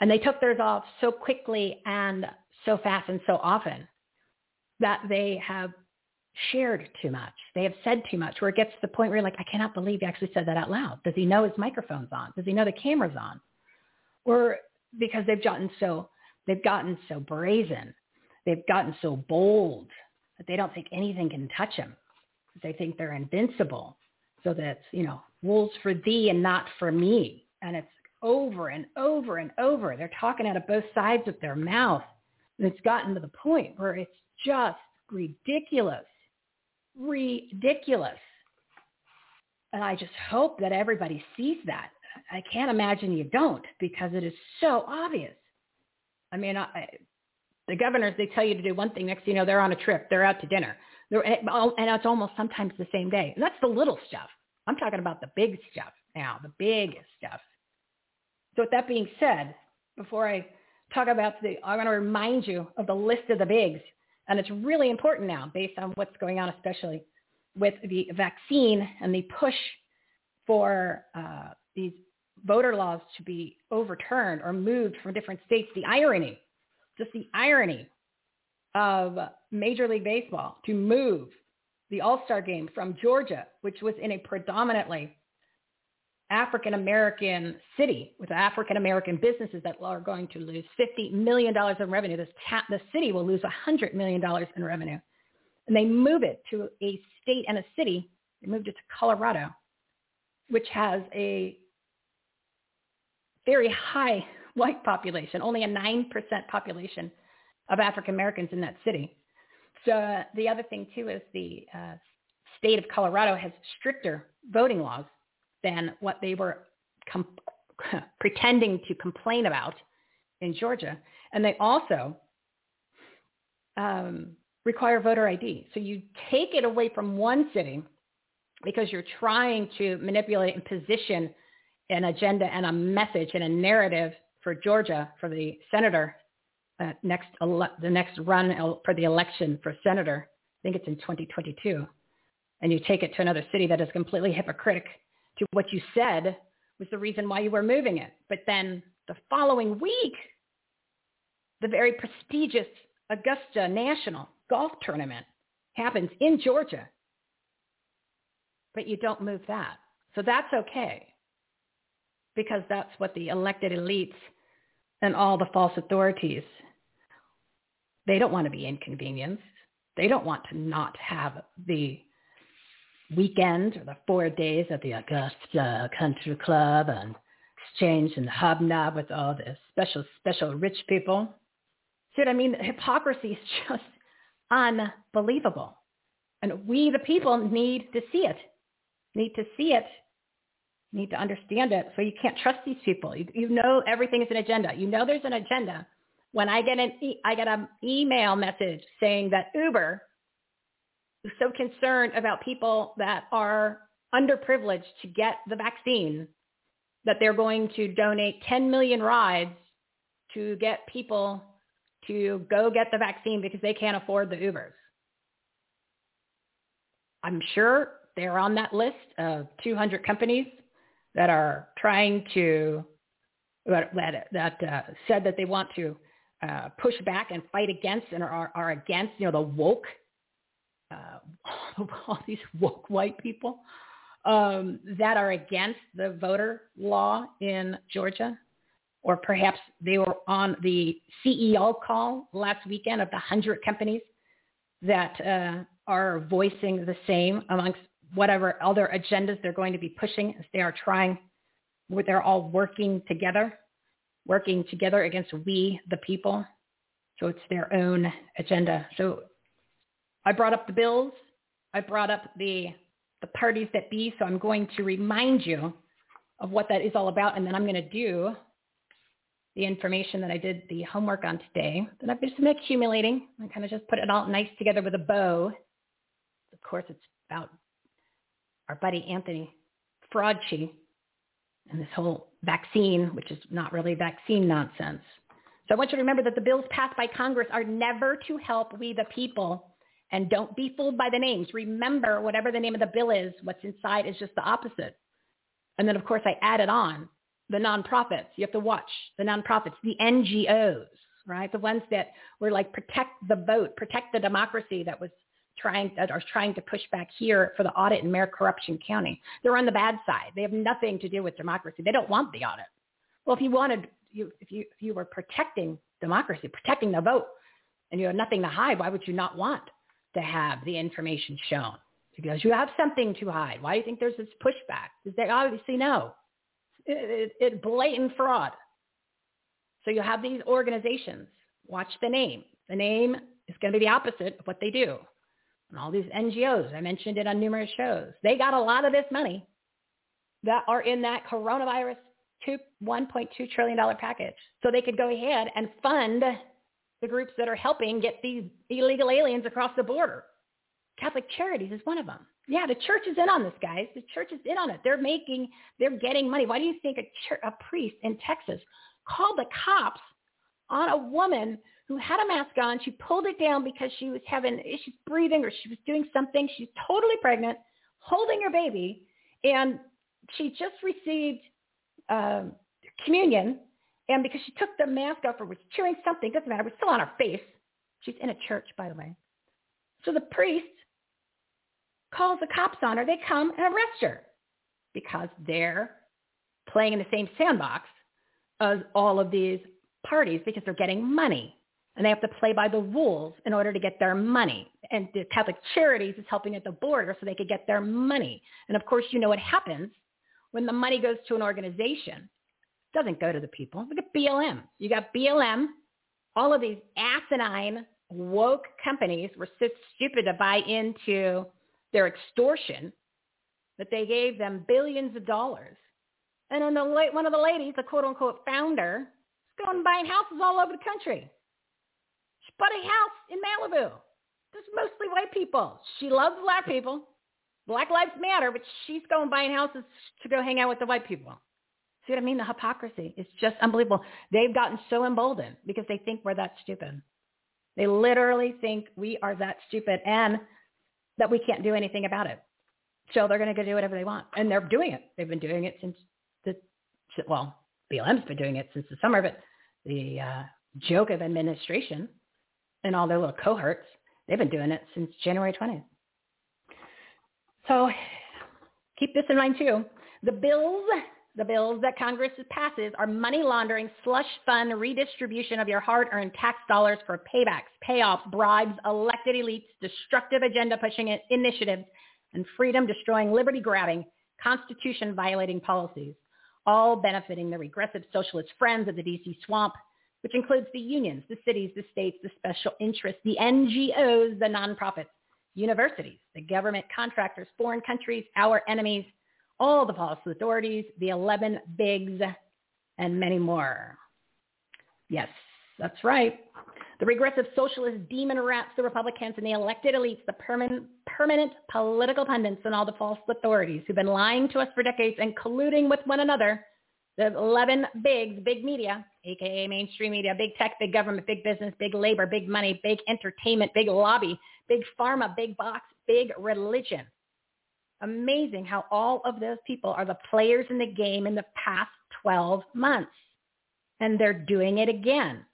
And they took theirs off so quickly and so fast and so often that they have shared too much. They have said too much where it gets to the point where you're like, I cannot believe he actually said that out loud. Does he know his microphone's on? Does he know the camera's on? Or because they've gotten so they've gotten so brazen, they've gotten so bold that they don't think anything can touch them. They think they're invincible. So that's, you know, wolves for thee and not for me. And it's over and over and over. They're talking out of both sides of their mouth. And it's gotten to the point where it's just ridiculous. Ridiculous. And I just hope that everybody sees that. I can't imagine you don't because it is so obvious. I mean, I, the governors, they tell you to do one thing. Next you know, they're on a trip. They're out to dinner. They're, eh, and it's almost sometimes the same day. And that's the little stuff. I'm talking about the big stuff now, the big stuff. So with that being said, before I talk about the, I want to remind you of the list of the bigs. And it's really important now based on what's going on, especially with the vaccine and the push for uh, these voter laws to be overturned or moved from different states. The irony, just the irony of Major League Baseball to move the All-Star game from Georgia, which was in a predominantly African American city with African American businesses that are going to lose $50 million in revenue. This ta- the city will lose $100 million in revenue. And they move it to a state and a city. They moved it to Colorado, which has a very high [LAUGHS] white population, only a 9% population of African Americans in that city. So uh, the other thing too is the uh, state of Colorado has stricter voting laws than what they were com- [LAUGHS] pretending to complain about in Georgia, and they also um, require voter ID. So you take it away from one city because you're trying to manipulate and position an agenda and a message and a narrative for Georgia for the senator uh, next ele- the next run for the election for senator. I think it's in 2022, and you take it to another city that is completely hypocritical to what you said was the reason why you were moving it. But then the following week, the very prestigious Augusta National Golf Tournament happens in Georgia, but you don't move that. So that's okay because that's what the elected elites and all the false authorities they don't want to be inconvenienced. They don't want to not have the weekend or the four days at the Augusta Country Club and exchange and hobnob with all the special, special rich people. See what I mean? The hypocrisy is [LAUGHS] just unbelievable. And we, the people, need to see it, need to see it, need to understand it. So you can't trust these people. You, you know everything is an agenda. You know there's an agenda when I get an e- I get an email message saying that Uber so concerned about people that are underprivileged to get the vaccine that they're going to donate 10 million rides to get people to go get the vaccine because they can't afford the Ubers. I'm sure they're on that list of 200 companies that are trying to that that uh, said that they want to uh, push back and fight against and are, are against you know the woke [LAUGHS] uh, all these woke white people um, that are against the voter law in Georgia, or perhaps they were on the CEO call last weekend of the hundred companies that uh, are voicing the same amongst whatever other agendas they're going to be pushing as they are trying, they're all working together, working together against we, the people. So it's their own agenda. So I brought up the bills. I brought up the, the parties that be. So I'm going to remind you of what that is all about. And then I'm going to do the information that I did the homework on today that I've just been accumulating. I kind of just put it all nice together with a bow. Of course, it's about our buddy Anthony Fraudchi and this whole vaccine, which is not really vaccine nonsense. So I want you to remember that the bills passed by Congress are never to help we the people. And don't be fooled by the names. Remember, whatever the name of the bill is, what's inside is just the opposite. And then, of course, I added on the nonprofits. You have to watch the nonprofits, the NGOs, right? The ones that were like protect the vote, protect the democracy that was trying that are trying to push back here for the audit in Mayor Corruption County. They're on the bad side. They have nothing to do with democracy. They don't want the audit. Well, if you wanted you if you if you were protecting democracy, protecting the vote, and you had nothing to hide, why would you not want to have the information shown? Because you have something to hide. Why do you think there's this pushback? Because they obviously know it, it, it blatant fraud. So you have these organizations. Watch the name. The name is going to be the opposite of what they do and all these NGOs. I mentioned it on numerous shows. They got a lot of this money that are in that coronavirus two, $1.2 trillion package. So they could go ahead and fund the groups that are helping get these illegal aliens across the border. Catholic Charities is one of them. Yeah, the church is in on this, guys. The church is in on it. They're making, they're getting money. Why do you think a, church, a priest in Texas called the cops on a woman who had a mask on. She pulled it down because she was having issues breathing or she was doing something. She's totally pregnant, holding her baby, and she just received um, communion. And because she took the mask off or was chewing something, doesn't matter, it was still on her face. She's in a church, by the way. So the priest calls the cops on her. They come and arrest her because they're playing in the same sandbox as all of these parties because they're getting money and they have to play by the rules in order to get their money. And the Catholic Charities is helping at the border so they could get their money. And of course, you know what happens when the money goes to an organization. Doesn't go to the people. Look at BLM. You got BLM. All of these asinine, woke companies were so stupid to buy into their extortion that they gave them billions of dollars. And then the one of the ladies, the quote unquote founder, is going buying houses all over the country. She bought a house in Malibu. There's mostly white people. She loves black people. Black lives matter, but she's going buying houses to go hang out with the white people. See what I mean? The hypocrisy is just unbelievable. They've gotten so emboldened because they think we're that stupid. They literally think we are that stupid and that we can't do anything about it. So they're going to go do whatever they want. And they're doing it. They've been doing it since the, well, BLM's been doing it since the summer, but the uh, joke of administration and all their little cohorts, they've been doing it since January 20th. So keep this in mind too. The bills, the bills that Congress passes are money laundering, slush fund redistribution of your hard-earned tax dollars for paybacks, payoffs, bribes, elected elites, destructive agenda pushing initiatives, and freedom destroying, liberty grabbing, constitution violating policies, all benefiting the regressive socialist friends of the DC swamp which includes the unions, the cities, the states, the special interests, the NGOs, the nonprofits, universities, the government contractors, foreign countries, our enemies, all the policy authorities, the 11 bigs, and many more. Yes, that's right. The regressive socialist demon rats, the Republicans, and the elected elites, the permanent permanent political pundits and all the false authorities who've been lying to us for decades and colluding with one another, the 11 bigs, big media, aka mainstream media, big tech, big government, big business, big labor, big money, big entertainment, big lobby, big pharma, big box, big religion. Amazing how all of those people are the players in the game in the past 12 months. And they're doing it again.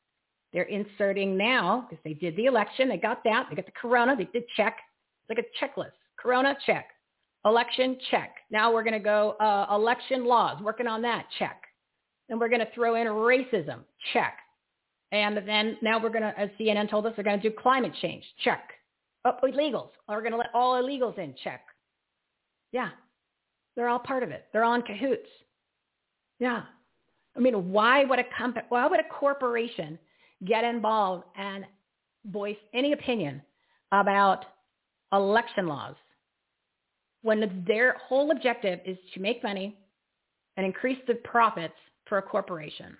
They're inserting now, because they did the election, they got that, they got the corona, they did check. It's like a checklist. Corona, check. Election, check. Now we're going to go uh, election laws, working on that, check. Then we're going to throw in racism, check. And then now we're going to, as CNN told us, they're going to do climate change, check. Oh, illegals. We're going to let all illegals in, check. Yeah, they're all part of it. They're all in cahoots. Yeah. I mean, why would a company, why would a corporation get involved and voice any opinion about election laws when their whole objective is to make money and increase the profits for a corporation?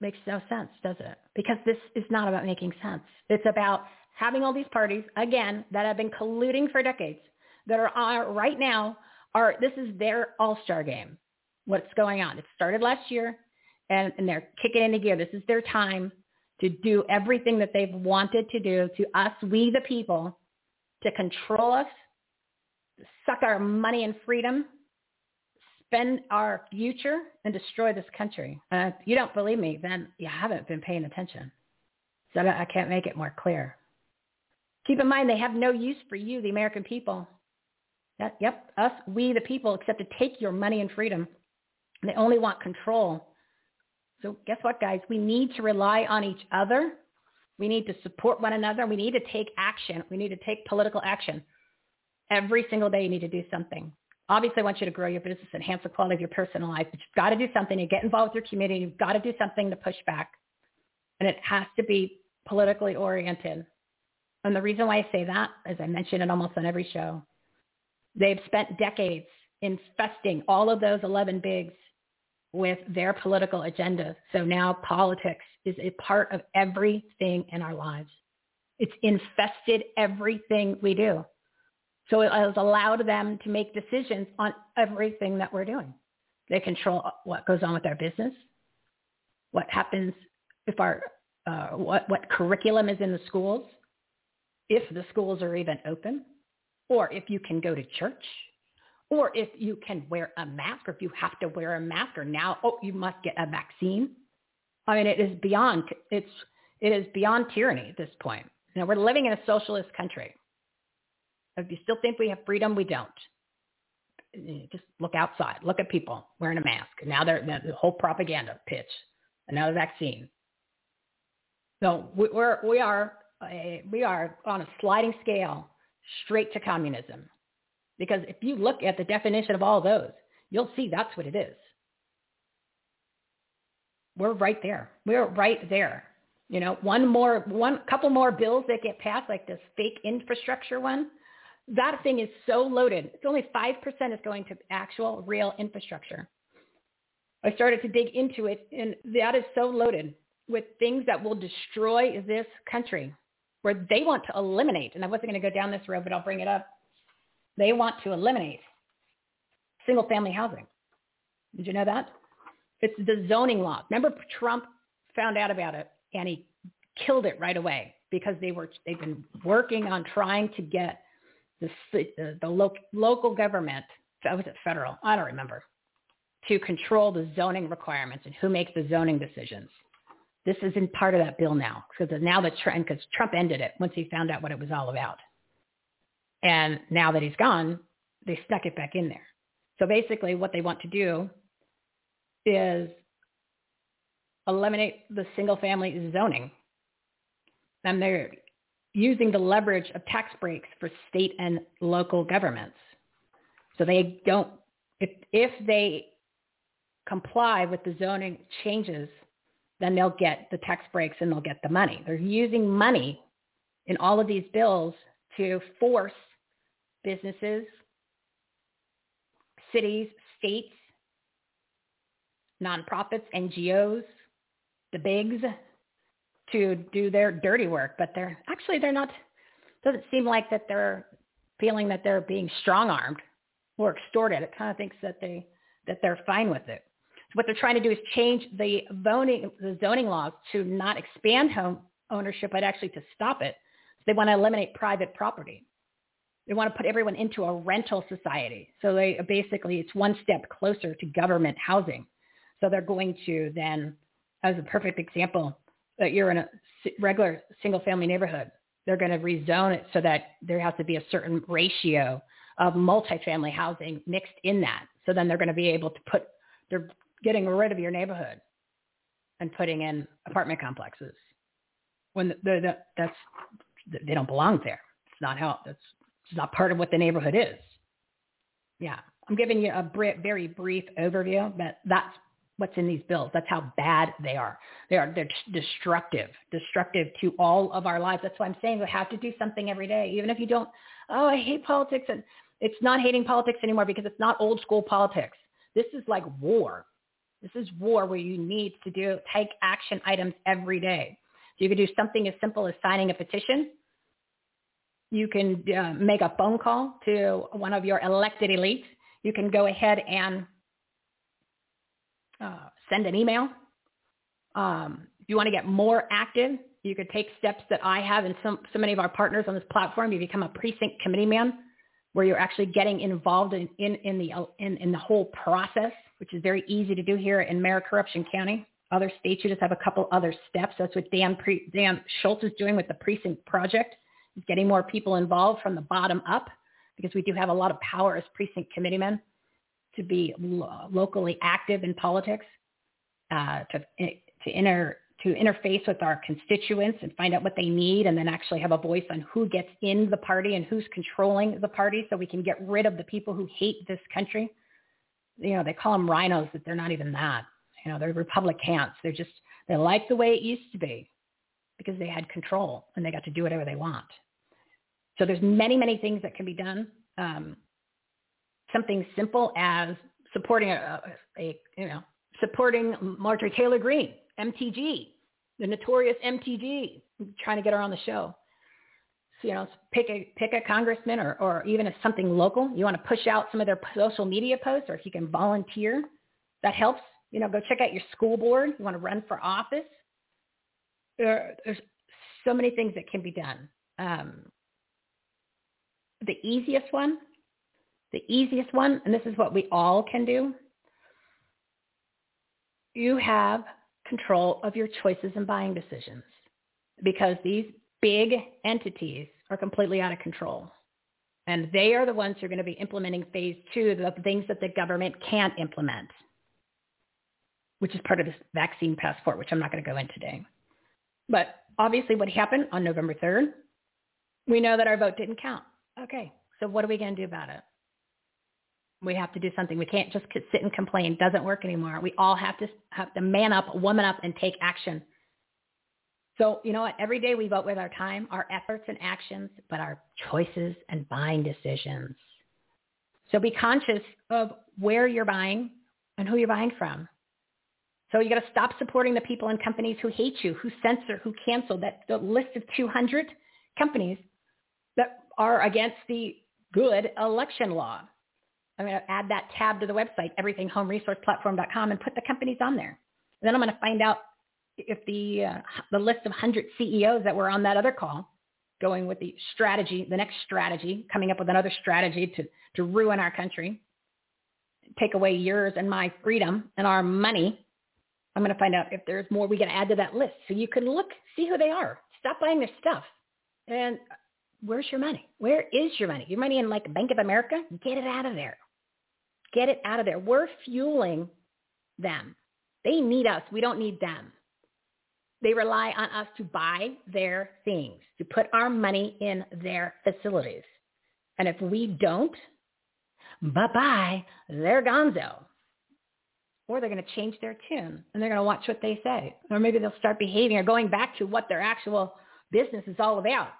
Makes no sense, does it? Because this is not about making sense. It's about having all these parties, again, that have been colluding for decades, that are on, right now, are this is their all-star game, what's going on. It started last year, and, and they're kicking into gear. This is their time to do everything that they've wanted to do to us, we the people, to control us, suck our money and freedom, spend our future, and destroy this country. Uh, if you don't believe me, then you haven't been paying attention. So I can't make it more clear. Keep in mind, they have no use for you, the American people. That, yep, us, we the people, except to take your money and freedom. They only want control. So guess what, guys? We need to rely on each other. We need to support one another. We need to take action. We need to take political action. Every single day you need to do something. Obviously, I want you to grow your business, enhance the quality of your personal life, but you've got to do something to get involved with your community. You've got to do something to push back. And it has to be politically oriented. And the reason why I say that, as I mentioned it almost on every show, they've spent decades infesting all of those 11 bigs with their political agenda. So now politics is a part of everything in our lives. It's infested everything we do. So it has allowed them to make decisions on everything that we're doing. They control what goes on with our business, what happens if our, uh, what, what curriculum is in the schools, if the schools are even open, or if you can go to church, or if you can wear a mask, or if you have to wear a mask, or now, oh, you must get a vaccine. I mean, it is beyond, it's, it is beyond tyranny at this point. You know, we're living in a socialist country. If you still think we have freedom, we don't. Just look outside. Look at people wearing a mask. Now they're the whole propaganda pitch. Another vaccine. So we're we are Uh, we are on a sliding scale straight to communism. Because if you look at the definition of all those, you'll see that's what it is. We're right there. We're right there. You know, one more, one couple more bills that get passed, like this fake infrastructure one, that thing is so loaded. It's only 5% is going to actual real infrastructure. I started to dig into it, and that is so loaded with things that will destroy this country, where they want to eliminate, and I wasn't going to go down this road, but I'll bring it up. They want to eliminate single family housing. Did you know that? It's the zoning law. Remember Trump found out about it and he killed it right away because they were they've been working on trying to get the the, uh, the lo- local government was it federal I don't remember to control the zoning requirements and who makes the zoning decisions. This isn't part of that bill now because now the trend because Trump ended it once he found out what it was all about. And now that he's gone, they stuck it back in there. So basically what they want to do is eliminate the single family zoning. And they're using the leverage of tax breaks for state and local governments. So they don't, if, if they comply with the zoning changes, then they'll get the tax breaks and they'll get the money. They're using money in all of these bills to force businesses, cities, states, nonprofits, NGOs, the bigs to do their dirty work, but they're actually they're not doesn't seem like that they're feeling that they're being strong-armed or extorted. It kind of thinks that they that they're fine with it. What they're trying to do is change the zoning the zoning laws to not expand home ownership, but actually to stop it. So they want to eliminate private property. They want to put everyone into a rental society. So they basically it's one step closer to government housing. So they're going to then, as a perfect example, that you're in a regular single family neighborhood. They're going to rezone it so that there has to be a certain ratio of multifamily housing mixed in that. So then they're going to be able to put, they're getting rid of your neighborhood and putting in apartment complexes when the, the, the, that's, they don't belong there. It's not how, that's it's not part of what the neighborhood is. Yeah. I'm giving you a very brief overview, but that's what's in these bills. That's how bad they are. They are they're destructive, destructive to all of our lives. That's why I'm saying we have to do something every day, even if you don't. Oh, I hate politics, and it's not hating politics anymore because it's not old school politics. This is like war. This is war where you need to do take action items every day. So you can do something as simple as signing a petition. You can uh, make a phone call to one of your elected elites. You can go ahead and uh, send an email. Um, if you want to get more active, you could take steps that I have and some, so many of our partners on this platform. You become a precinct committee man where you're actually getting involved in, in, in, the, in, in the whole process, which is very easy to do here in Mayor Corruption County. Other states, you just have a couple other steps. That's what Dan, Pre- Dan Schultz is doing with the Precinct Project. He's getting more people involved from the bottom up because we do have a lot of power as precinct committeemen to be lo- locally active in politics, uh, to to inter to interface with our constituents and find out what they need, and then actually have a voice on who gets in the party and who's controlling the party, so we can get rid of the people who hate this country. You know, they call them rhinos, but they're not even that. You know, they're Republicans. They're just they like the way it used to be because they had control and they got to do whatever they want. So there's many, many things that can be done. Um, something simple as supporting a, a, you know supporting Marjorie Taylor Greene, MTG, the notorious MTG, trying to get her on the show. You know, pick a pick a congressman or or even if something local. You want to push out some of their social media posts, or if you can volunteer, that helps. You know, go check out your school board. You want to run for office. There, there's so many things that can be done. Um, the easiest one the easiest one, and this is what we all can do, you have control of your choices and buying decisions because these big entities are completely out of control. And they are the ones who are going to be implementing phase two, the things that the government can't implement, which is part of this vaccine passport, which I'm not going to go into today. But obviously what happened on November 3rd, we know that our vote didn't count. Okay, so what are we going to do about it? We have to do something. We can't just sit and complain. It doesn't work anymore. We all have to have to man up, woman up, and take action. So you know what? Every day we vote with our time, our efforts and actions, but our choices and buying decisions. So be conscious of where you're buying and who you're buying from. So you got to stop supporting the people and companies who hate you, who censor, who cancel that the list of 200 companies that are against the good election law. I'm going to add that tab to the website, everythinghomeresourceplatform.com, and put the companies on there. And then I'm going to find out if the uh, the list of 100 CEOs that were on that other call, going with the strategy, the next strategy, coming up with another strategy to, to ruin our country, take away yours and my freedom and our money. I'm going to find out if there's more we can add to that list. So you can look, see who they are. Stop buying their stuff. And where's your money? Where is your money? Your money in like Bank of America? Get it out of there. Get it out of there. We're fueling them. They need us. We don't need them. They rely on us to buy their things, to put our money in their facilities. And if we don't, bye-bye, they're gonzo. Or they're going to change their tune and they're going to watch what they say. Or maybe they'll start behaving or going back to what their actual business is all about.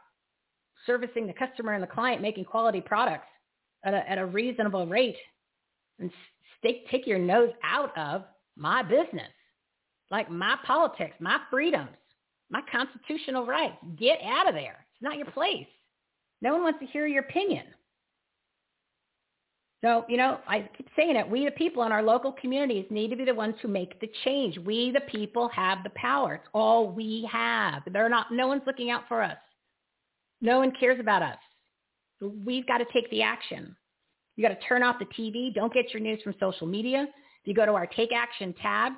Servicing the customer and the client, making quality products at a, at a reasonable rate and take your nose out of my business, like my politics, my freedoms, my constitutional rights. Get out of there. It's not your place. No one wants to hear your opinion. So, you know, I keep saying it. We, the people in our local communities, need to be the ones who make the change. We, the people, have the power. It's all we have. They're not. No one's looking out for us. No one cares about us. We've got to take the action. You got to turn off the TV. Don't get your news from social media. If you go to our Take Action tab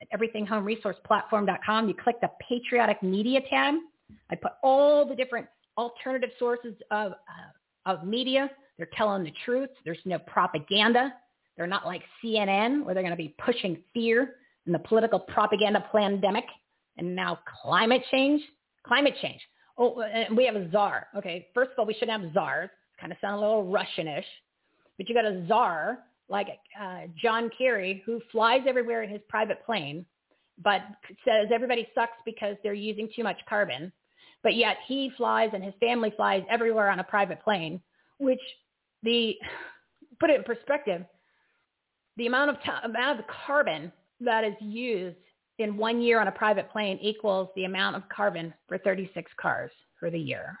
at everythinghomeresourceplatform.com, you click the Patriotic Media tab. I put all the different alternative sources of, uh, of media they're telling the truth. There's no propaganda. They're not like CNN where they're going to be pushing fear and the political propaganda pandemic and now climate change. Climate change. Oh, and we have a czar. Okay, first of all, we shouldn't have czars. Kind of sound a little Russianish. But you got a czar like uh, John Kerry who flies everywhere in his private plane, but says everybody sucks because they're using too much carbon. But yet he flies and his family flies everywhere on a private plane, which the [SIGHS] put it in perspective, the amount of t- amount of carbon that is used in one year on a private plane equals the amount of carbon for 36 cars for the year.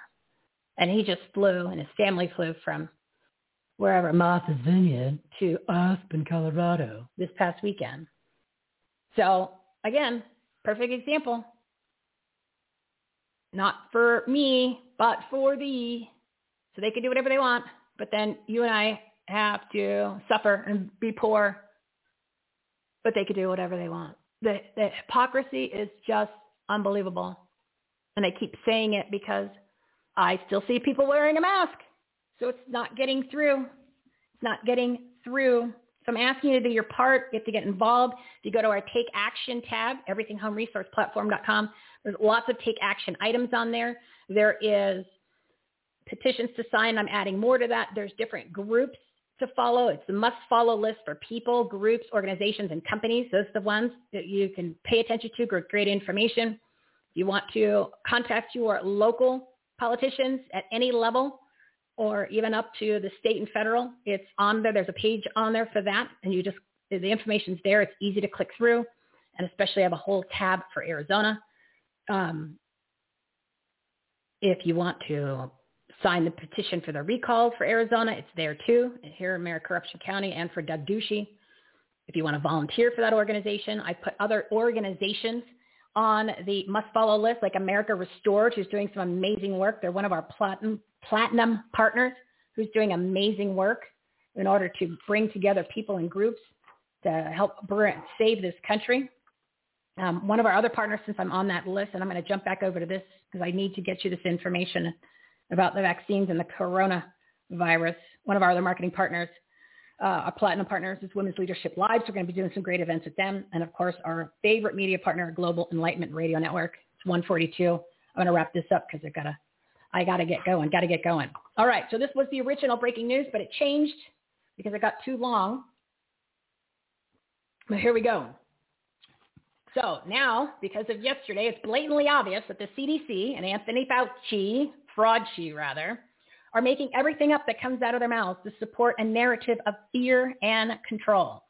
And he just flew, and his family flew from wherever Martha's Vineyard to Aspen, Colorado this past weekend. So again, perfect example. Not for me, but for thee. So they can do whatever they want but then you and I have to suffer and be poor, but they could do whatever they want. The, the hypocrisy is just unbelievable. And I keep saying it because I still see people wearing a mask. So it's not getting through. It's not getting through. So I'm asking you to do your part. You have to get involved. If you go to our Take Action tab, everythinghomeresourceplatform.com, there's lots of take action items on there. There is petitions to sign. I'm adding more to that. There's different groups to follow. It's the must follow list for people, groups, organizations, and companies. Those are the ones that you can pay attention to, get great information. If you want to contact your local politicians at any level or even up to the state and federal, it's on there. There's a page on there for that. And you just, the information's there. It's easy to click through. And especially I have a whole tab for Arizona. Um, if you want to sign the petition for the recall for Arizona. It's there too, here in Maricopa County and for Doug Ducey. If you want to volunteer for that organization, I put other organizations on the must follow list, like America Restored, who's doing some amazing work. They're one of our platinum, platinum partners who's doing amazing work in order to bring together people and groups to help save this country. Um, one of our other partners, since I'm on that list, and I'm going to jump back over to this because I need to get you this information about the vaccines and the coronavirus. One of our other marketing partners, uh, our platinum partners is Women's Leadership Live. So we're going to be doing some great events with them. And of course, our favorite media partner, Global Enlightenment Radio Network. It's 142. I'm going to wrap this up because I've got to, I got to get going, got to get going. All right. So this was the original breaking news, but it changed because it got too long. But here we go. So now, because of yesterday, it's blatantly obvious that the CDC and Anthony Fauci fraudchi rather, are making everything up that comes out of their mouths to support a narrative of fear and control.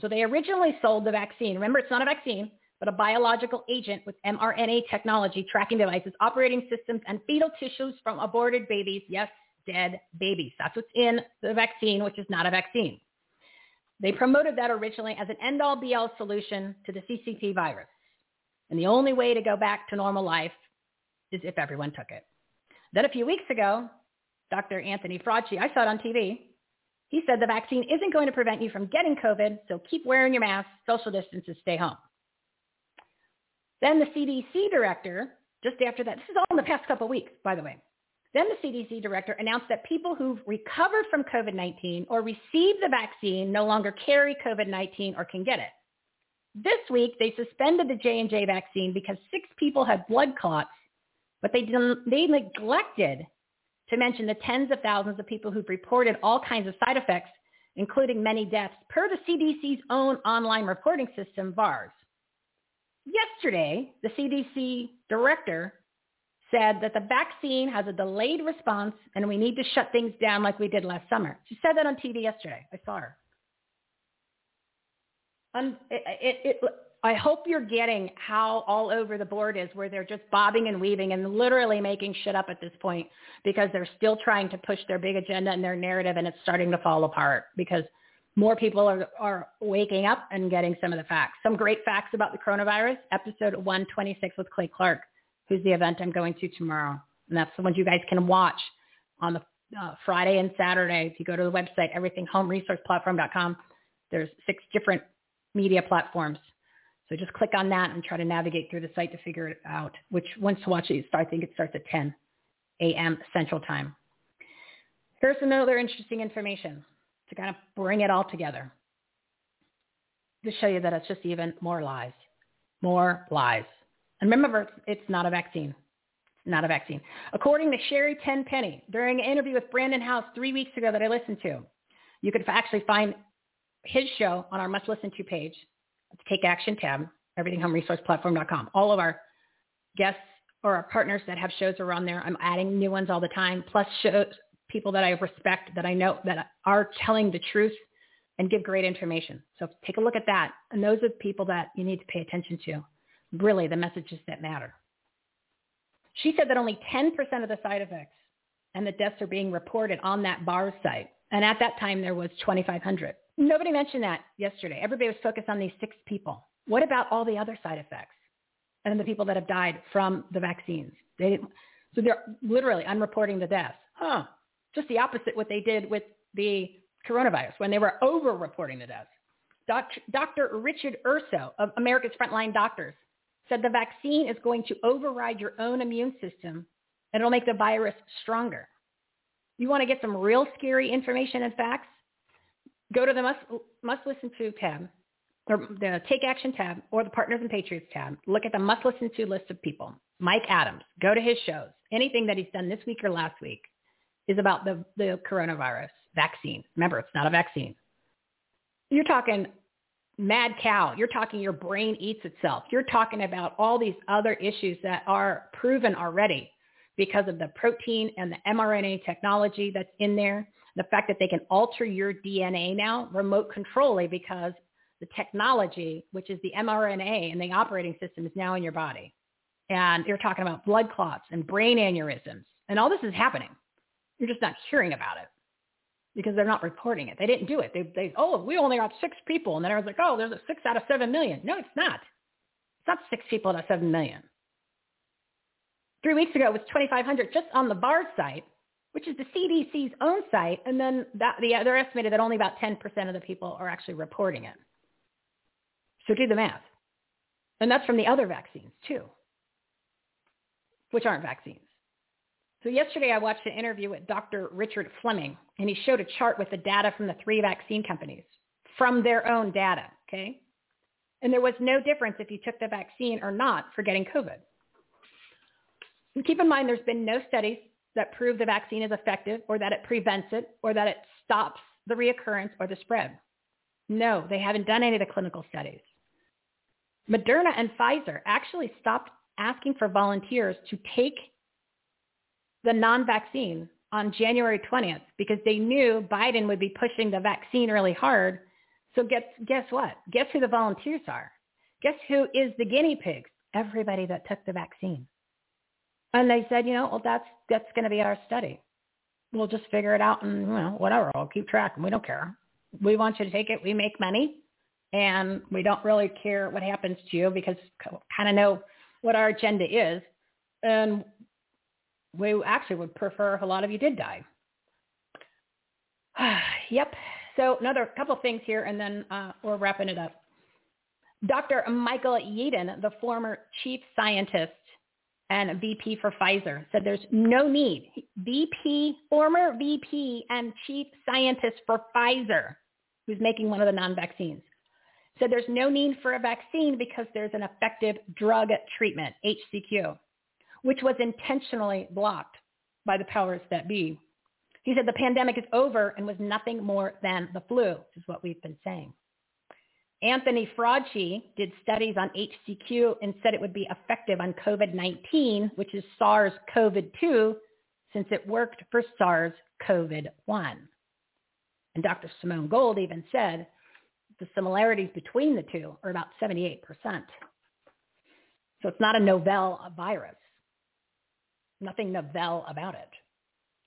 So they originally sold the vaccine. Remember, it's not a vaccine, but a biological agent with mRNA technology, tracking devices, operating systems, and fetal tissues from aborted babies. Yes, dead babies. That's what's in the vaccine, which is not a vaccine. They promoted that originally as an end-all be-all solution to the CCP virus. And the only way to go back to normal life is if everyone took it. Then a few weeks ago, Dr. Anthony Fauci, I saw it on TV, he said the vaccine isn't going to prevent you from getting COVID, so keep wearing your mask, social distance, and stay home. Then the CDC director, just after that, this is all in the past couple of weeks, by the way. Then the CDC director announced that people who've recovered from COVID-19 or received the vaccine no longer carry COVID-19 or can get it. This week, they suspended the J&J vaccine because six people had blood clots but they, they neglected to mention the tens of thousands of people who've reported all kinds of side effects, including many deaths, per the CDC's own online reporting system, VAERS. Yesterday, the CDC director said that the vaccine has a delayed response and we need to shut things down like we did last summer. She said that on TV yesterday. I saw her. Um, it, it, it, I hope you're getting how all over the board is where they're just bobbing and weaving and literally making shit up at this point because they're still trying to push their big agenda and their narrative and it's starting to fall apart because more people are, are waking up and getting some of the facts. Some great facts about the coronavirus, episode 126 with Clay Clark, who's the event I'm going to tomorrow. And that's the ones you guys can watch on the uh, Friday and Saturday. If you go to the website, everythinghomeresourceplatform.com, there's six different media platforms so just click on that and try to navigate through the site to figure it out, which once to watch it, I think it starts at 10 a.m. Central Time. Here's some other interesting information to kind of bring it all together. To show you that it's just even more lies. More lies. And remember, it's not a vaccine. It's not a vaccine. According to Sherri Tenpenny, during an interview with Brannon Howse three weeks ago that I listened to, you could actually find his show on our must listen to page Take Action tab, everythinghomeresourceplatform.com. All of our guests or our partners that have shows are on there. I'm adding new ones all the time, plus shows, people that I respect, that I know that are telling the truth and give great information. So take a look at that. And those are the people that you need to pay attention to. Really, the messages that matter. She said that only 10% of the side effects and the deaths are being reported on that bar site. And at that time, there was 2,500. Nobody mentioned that yesterday. Everybody was focused on these six people. What about all the other side effects and the people that have died from the vaccines? They didn't, so they're literally unreporting the deaths. Huh. Just the opposite what they did with the coronavirus when they were over-reporting the deaths. Dr. Richard Urso of America's Frontline Doctors said the vaccine is going to override your own immune system and it'll make the virus stronger. You want to get some real scary information and facts? Go to the must, must listen to tab, or the take action tab, or the partners and patriots tab. Look at the must listen to list of people. Mike Adams. Go to his shows. Anything that he's done this week or last week is about the, the coronavirus vaccine. Remember, it's not a vaccine. You're talking mad cow. You're talking your brain eats itself. You're talking about all these other issues that are proven already because of the protein and the mRNA technology that's in there the fact that they can alter your DNA now remote controlly because the technology, which is the mRNA and the operating system is now in your body. And you're talking about blood clots and brain aneurysms. And all this is happening. You're just not hearing about it because they're not reporting it. They didn't do it. They, they oh, we only got six people. And then I was like, oh, there's a six out of seven million. No, it's not. It's not six people out of seven million. Three weeks ago, it was 2,500 just on the VAERS site which is the CDC's own site, and then that, the, they're estimated that only about 10% of the people are actually reporting it. So do the math. And that's from the other vaccines too, which aren't vaccines. So yesterday I watched an interview with Dr. Richard Fleming, and he showed a chart with the data from the three vaccine companies from their own data, okay? And there was no difference if you took the vaccine or not for getting COVID. And keep in mind there's been no studies that prove the vaccine is effective or that it prevents it or that it stops the reoccurrence or the spread. No, they haven't done any of the clinical studies. Moderna and Pfizer actually stopped asking for volunteers to take the non-vaccine on January 20th because they knew Biden would be pushing the vaccine really hard. So guess, guess what? Guess who the volunteers are? Guess who is the guinea pigs? Everybody that took the vaccine. And they said, you know, well, that's that's going to be our study. We'll just figure it out and you know, whatever. I'll keep track and we don't care. We want you to take it. We make money and we don't really care what happens to you because kind of know what our agenda is. And we actually would prefer if a lot of you did die. [SIGHS] yep. So another couple things here and then uh, we're wrapping it up. Dr. Michael Yeadon, the former chief scientist and VP for Pfizer, said there's no need. VP, former VP and chief scientist for Pfizer, who's making one of the non-vaccines, said there's no need for a vaccine because there's an effective drug treatment, HCQ, which was intentionally blocked by the powers that be. He said the pandemic is over and was nothing more than the flu, which is what we've been saying. Anthony Fauci did studies on HCQ and said it would be effective on COVID-19, which is SARS-CoV-2, since it worked for SARS-CoV-1. And Dr. Simone Gold even said the similarities between the two are about 78%. So it's not a novel virus. Nothing novel about it.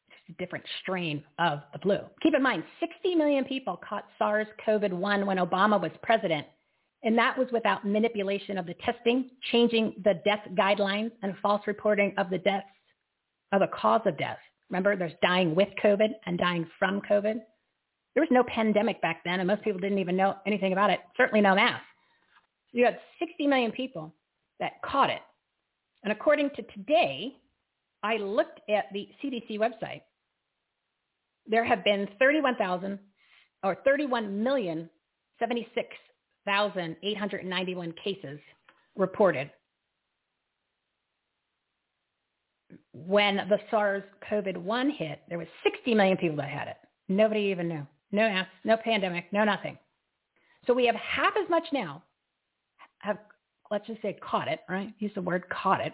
It's a different strain of the flu. Keep in mind, 60 million people caught SARS-CoV-1 when Obama was president, and that was without manipulation of the testing, changing the death guidelines, and false reporting of the deaths, of the cause of death. Remember, there's dying with COVID and dying from COVID. There was no pandemic back then, and most people didn't even know anything about it, certainly no math. You had 60 million people that caught it. And according to today, I looked at the CDC website. There have been 31,000 or 31,076,891 cases reported when the SARS-CoV-1 hit, there was 60 million people that had it. Nobody even knew. No no pandemic, no nothing. So we have half as much now have, let's just say caught it, right? Use the word caught it.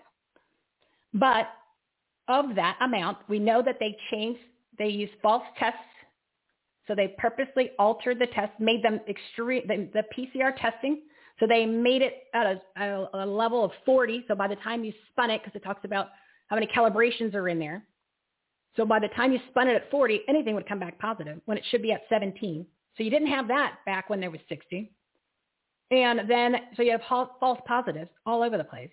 But of that amount, we know that they changed, they used false tests. So they purposely altered the test, made them extreme, the, the PCR testing. So they made it at a, a, a level of 40. So by the time you spun it, because it talks about how many calibrations are in there. So by the time you spun it at 40, anything would come back positive when it should be at 17. So you didn't have that back when there was 60. And then, so you have false positives all over the place.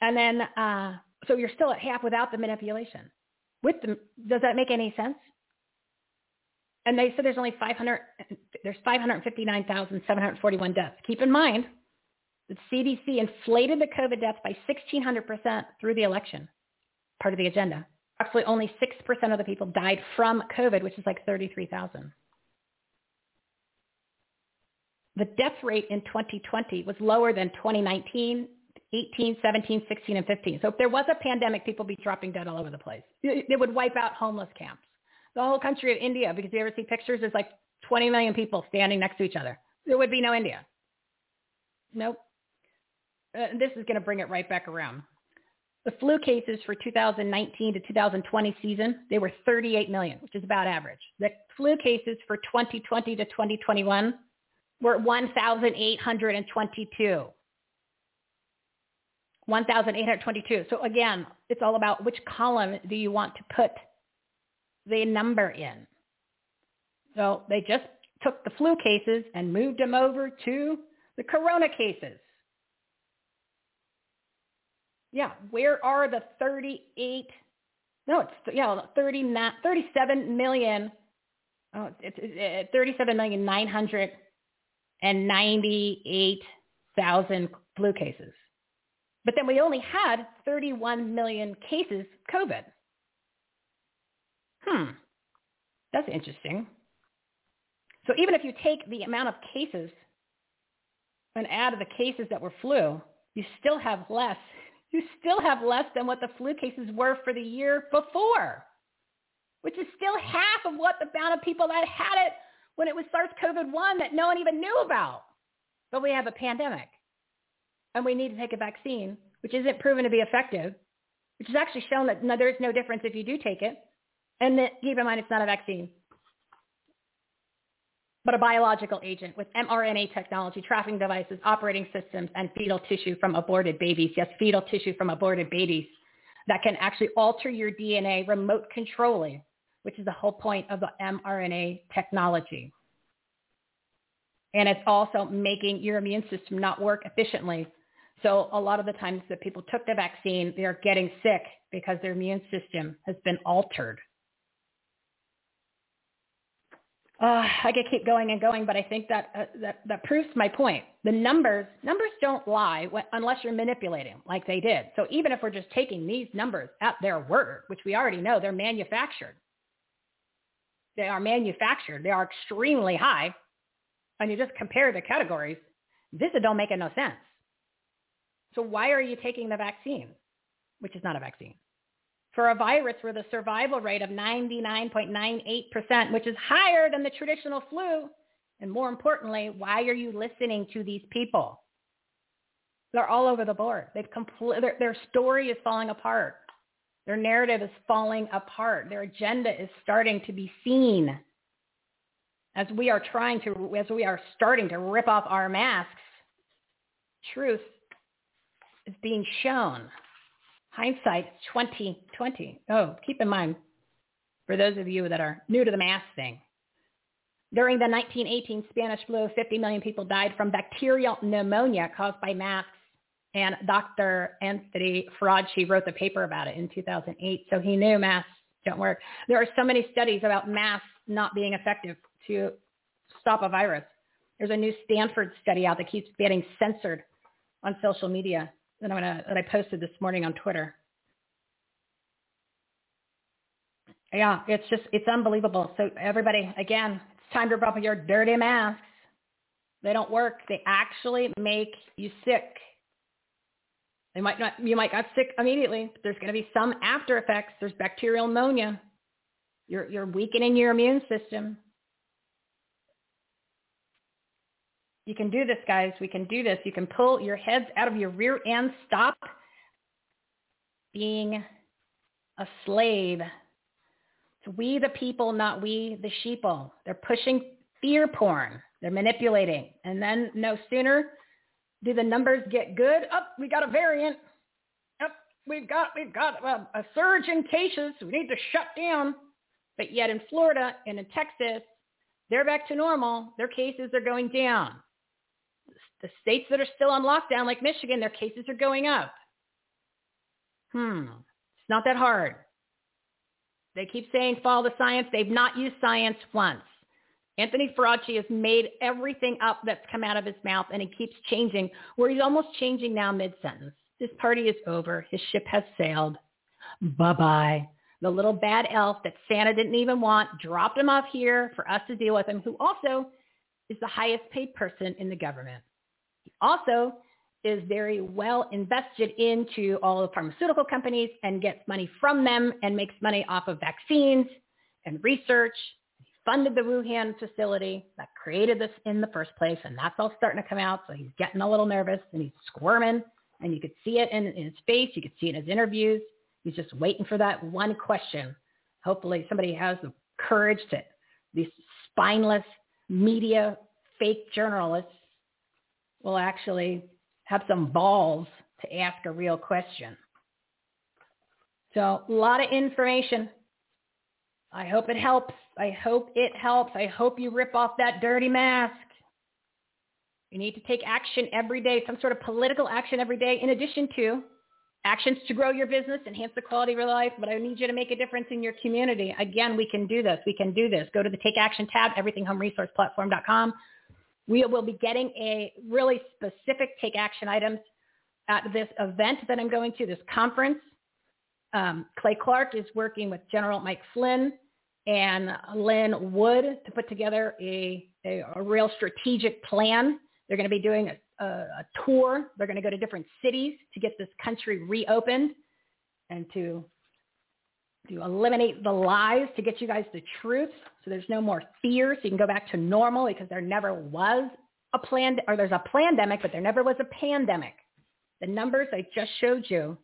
And then, uh, so you're still at half without the manipulation. With the, does that make any sense? And they said there's only 500, there's 559,741 deaths. Keep in mind, the CDC inflated the COVID deaths by 1,600% through the election part of the agenda. Actually, only 6% of the people died from COVID, which is like 33,000. The death rate in 2020 was lower than 2019, 18, 17, 16, and 15. So if there was a pandemic, people would be dropping dead all over the place. It would wipe out homeless camps. The whole country of India, because you ever see pictures, there's like 20 million people standing next to each other. There would be no India. Nope. Uh, this is going to bring it right back around. The flu cases for 2019 to 2020 season, they were 38 million, which is about average. The flu cases for 2020 to 2021 were 1,822. 1,822. So again, it's all about which column do you want to put the number in. So they just took the flu cases and moved them over to the corona cases yeah, where are the 38? No, it's yeah, 39, 37 million. Oh, it's, it's 37 million nine hundred and ninety-eight thousand flu cases. But then we only had 31 million cases COVID. Hmm, that's interesting. So even if you take the amount of cases and add the cases that were flu, you still have less [LAUGHS] you still have less than what the flu cases were for the year before, which is still half of what the amount of people that had it when it was SARS-CoV-1 that no one even knew about. But we have a pandemic and we need to take a vaccine, which isn't proven to be effective, which is actually shown that no, there's no difference if you do take it. And that, keep in mind, it's not a vaccine but a biological agent with mRNA technology, tracking devices, operating systems, and fetal tissue from aborted babies. Yes, fetal tissue from aborted babies that can actually alter your DNA remote controlling, which is the whole point of the mRNA technology. And it's also making your immune system not work efficiently. So a lot of the times that people took the vaccine, they're getting sick because their immune system has been altered. Uh, I could keep going and going, but I think that, uh, that that proves my point. The numbers numbers don't lie unless you're manipulating, like they did. So even if we're just taking these numbers at their word, which we already know they're manufactured, they are manufactured. They are extremely high, and you just compare the categories. This don't make no sense. So why are you taking the vaccine, which is not a vaccine? for a virus with a survival rate of 99.98%, which is higher than the traditional flu. And more importantly, why are you listening to these people? They're all over the board. They've compl- their, their story is falling apart. Their narrative is falling apart. Their agenda is starting to be seen. as we are trying to, as we are starting to rip off our masks, truth is being shown. Hindsight 2020. Oh, keep in mind, for those of you that are new to the mask thing, during the 1918 Spanish flu, 50 million people died from bacterial pneumonia caused by masks. And Dr. Anthony Fauci wrote the paper about it in 2008. So he knew masks don't work. There are so many studies about masks not being effective to stop a virus. There's a new Stanford study out that keeps getting censored on social media that, I'm gonna, that I posted this morning on Twitter. Yeah, it's just, it's unbelievable. So everybody, again, it's time to drop your dirty masks. They don't work. They actually make you sick. They might not, you might get sick immediately, but there's going to be some after effects. There's bacterial pneumonia. You're, you're weakening your immune system. You can do this, guys. We can do this. You can pull your heads out of your rear end. Stop being a slave. It's we the people, not we the sheeple. They're pushing fear porn. They're manipulating. And then no sooner do the numbers get good, up, oh, we got a variant. Up, oh, we've got we've got well, a surge in cases. We need to shut down. But yet in Florida and in Texas, they're back to normal. Their cases are going down. The states that are still on lockdown, like Michigan, their cases are going up. Hmm. It's not that hard. They keep saying follow the science. They've not used science once. Anthony Fauci has made everything up that's come out of his mouth, and he keeps changing, where he's almost changing now mid-sentence. This party is over. His ship has sailed. Bye-bye. The little bad elf that Santa didn't even want dropped him off here for us to deal with him, who also is the highest paid person in the government. Also is very well invested into all the pharmaceutical companies and gets money from them and makes money off of vaccines and research He funded the Wuhan facility that created this in the first place, and that's all starting to come out. So he's getting a little nervous and he's squirming, and you could see it in, in his face. You could see it in his interviews. He's just waiting for that one question. Hopefully, somebody has the courage to these spineless media fake journalists will actually have some balls to ask a real question. So a lot of information I hope it helps. I hope it helps. I hope you rip off that dirty mask. You need to take action every day, some sort of political action every day, in addition to actions to grow your business, enhance the quality of your life, but I need you to make a difference in your community. Again, we can do this. We can do this. Go to the Take Action tab, everythinghomeresourceplatform.com. We will be getting a really specific take action items at this event that I'm going to, this conference. Um, Clay Clark is working with General Mike Flynn and Lin Wood to put together a, a, a real strategic plan. They're going to be doing a, a, a tour. They're going to go to different cities to get this country reopened and to to eliminate the lies to get you guys the truth so there's no more fear so you can go back to normal because there never was a plan or there's a pandemic but there never was a pandemic the numbers i just showed you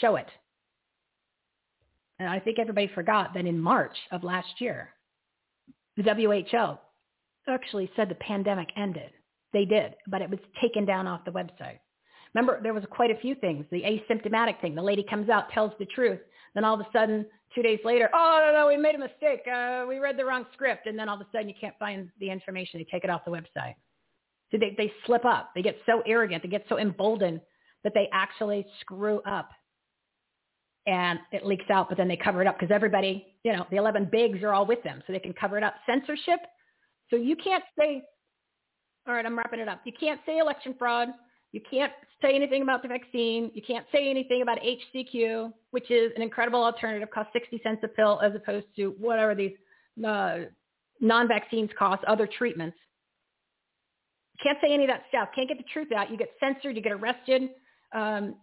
show it and I think everybody forgot that in March of last year, the WHO actually said the pandemic ended. They did, but it was taken down off the website. Remember, there was quite a few things. The asymptomatic thing. The lady comes out, tells the truth. Then all of a sudden, two days later, oh, no, no, we made a mistake. Uh, we read the wrong script. And then all of a sudden, you can't find the information. They take it off the website. So they, they slip up. They get so arrogant. They get so emboldened that they actually screw up and it leaks out, but then they cover it up because everybody, you know, the 11 bigs are all with them, so they can cover it up. Censorship. So you can't say, all right, I'm wrapping it up. You can't say election fraud. You can't say anything about the vaccine. You can't say anything about HCQ, which is an incredible alternative, costs 60 cents a pill as opposed to whatever these uh, non-vaccines cost, other treatments. Can't say any of that stuff. Can't get the truth out. You get censored. You get arrested, um,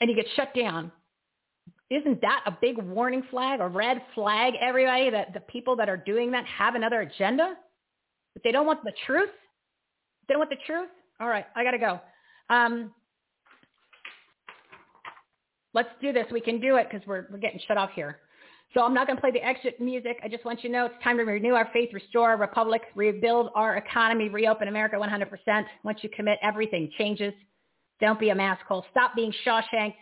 and you get shut down isn't that a big warning flag, a red flag, everybody, that the people that are doing that have another agenda? But they don't want the truth? They don't want the truth? All right, I got to go. Um, let's do this. We can do it because we're, we're getting shut off here. So I'm not going to play the exit music. I just want you to know it's time to renew our faith, restore our republic, rebuild our economy, reopen America 100%. Once you commit, everything changes. Don't be a maskhole. Stop being Shawshanked.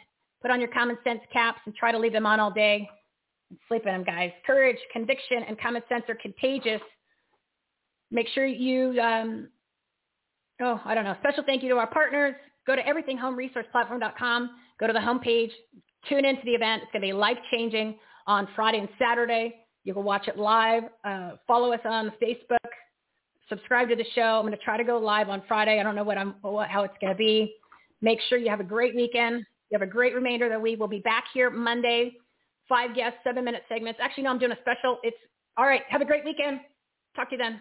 Put on your common sense caps and try to leave them on all day. And sleep in them, guys. Courage, conviction, and common sense are contagious. Make sure you, um, oh, I don't know. Special thank you to our partners. Go to everythinghomeresourceplatform.com. Go to the homepage. Tune into the event. It's going to be life-changing on Friday and Saturday. You can watch it live. Uh, follow us on Facebook. Subscribe to the show. I'm going to try to go live on Friday. I don't know what I'm, what, how it's going to be. Make sure you have a great weekend. You have a great remainder of the week. We'll be back here Monday. Five guests, seven minute segments. Actually, no, I'm doing a special. It's all right. Have a great weekend. Talk to you then.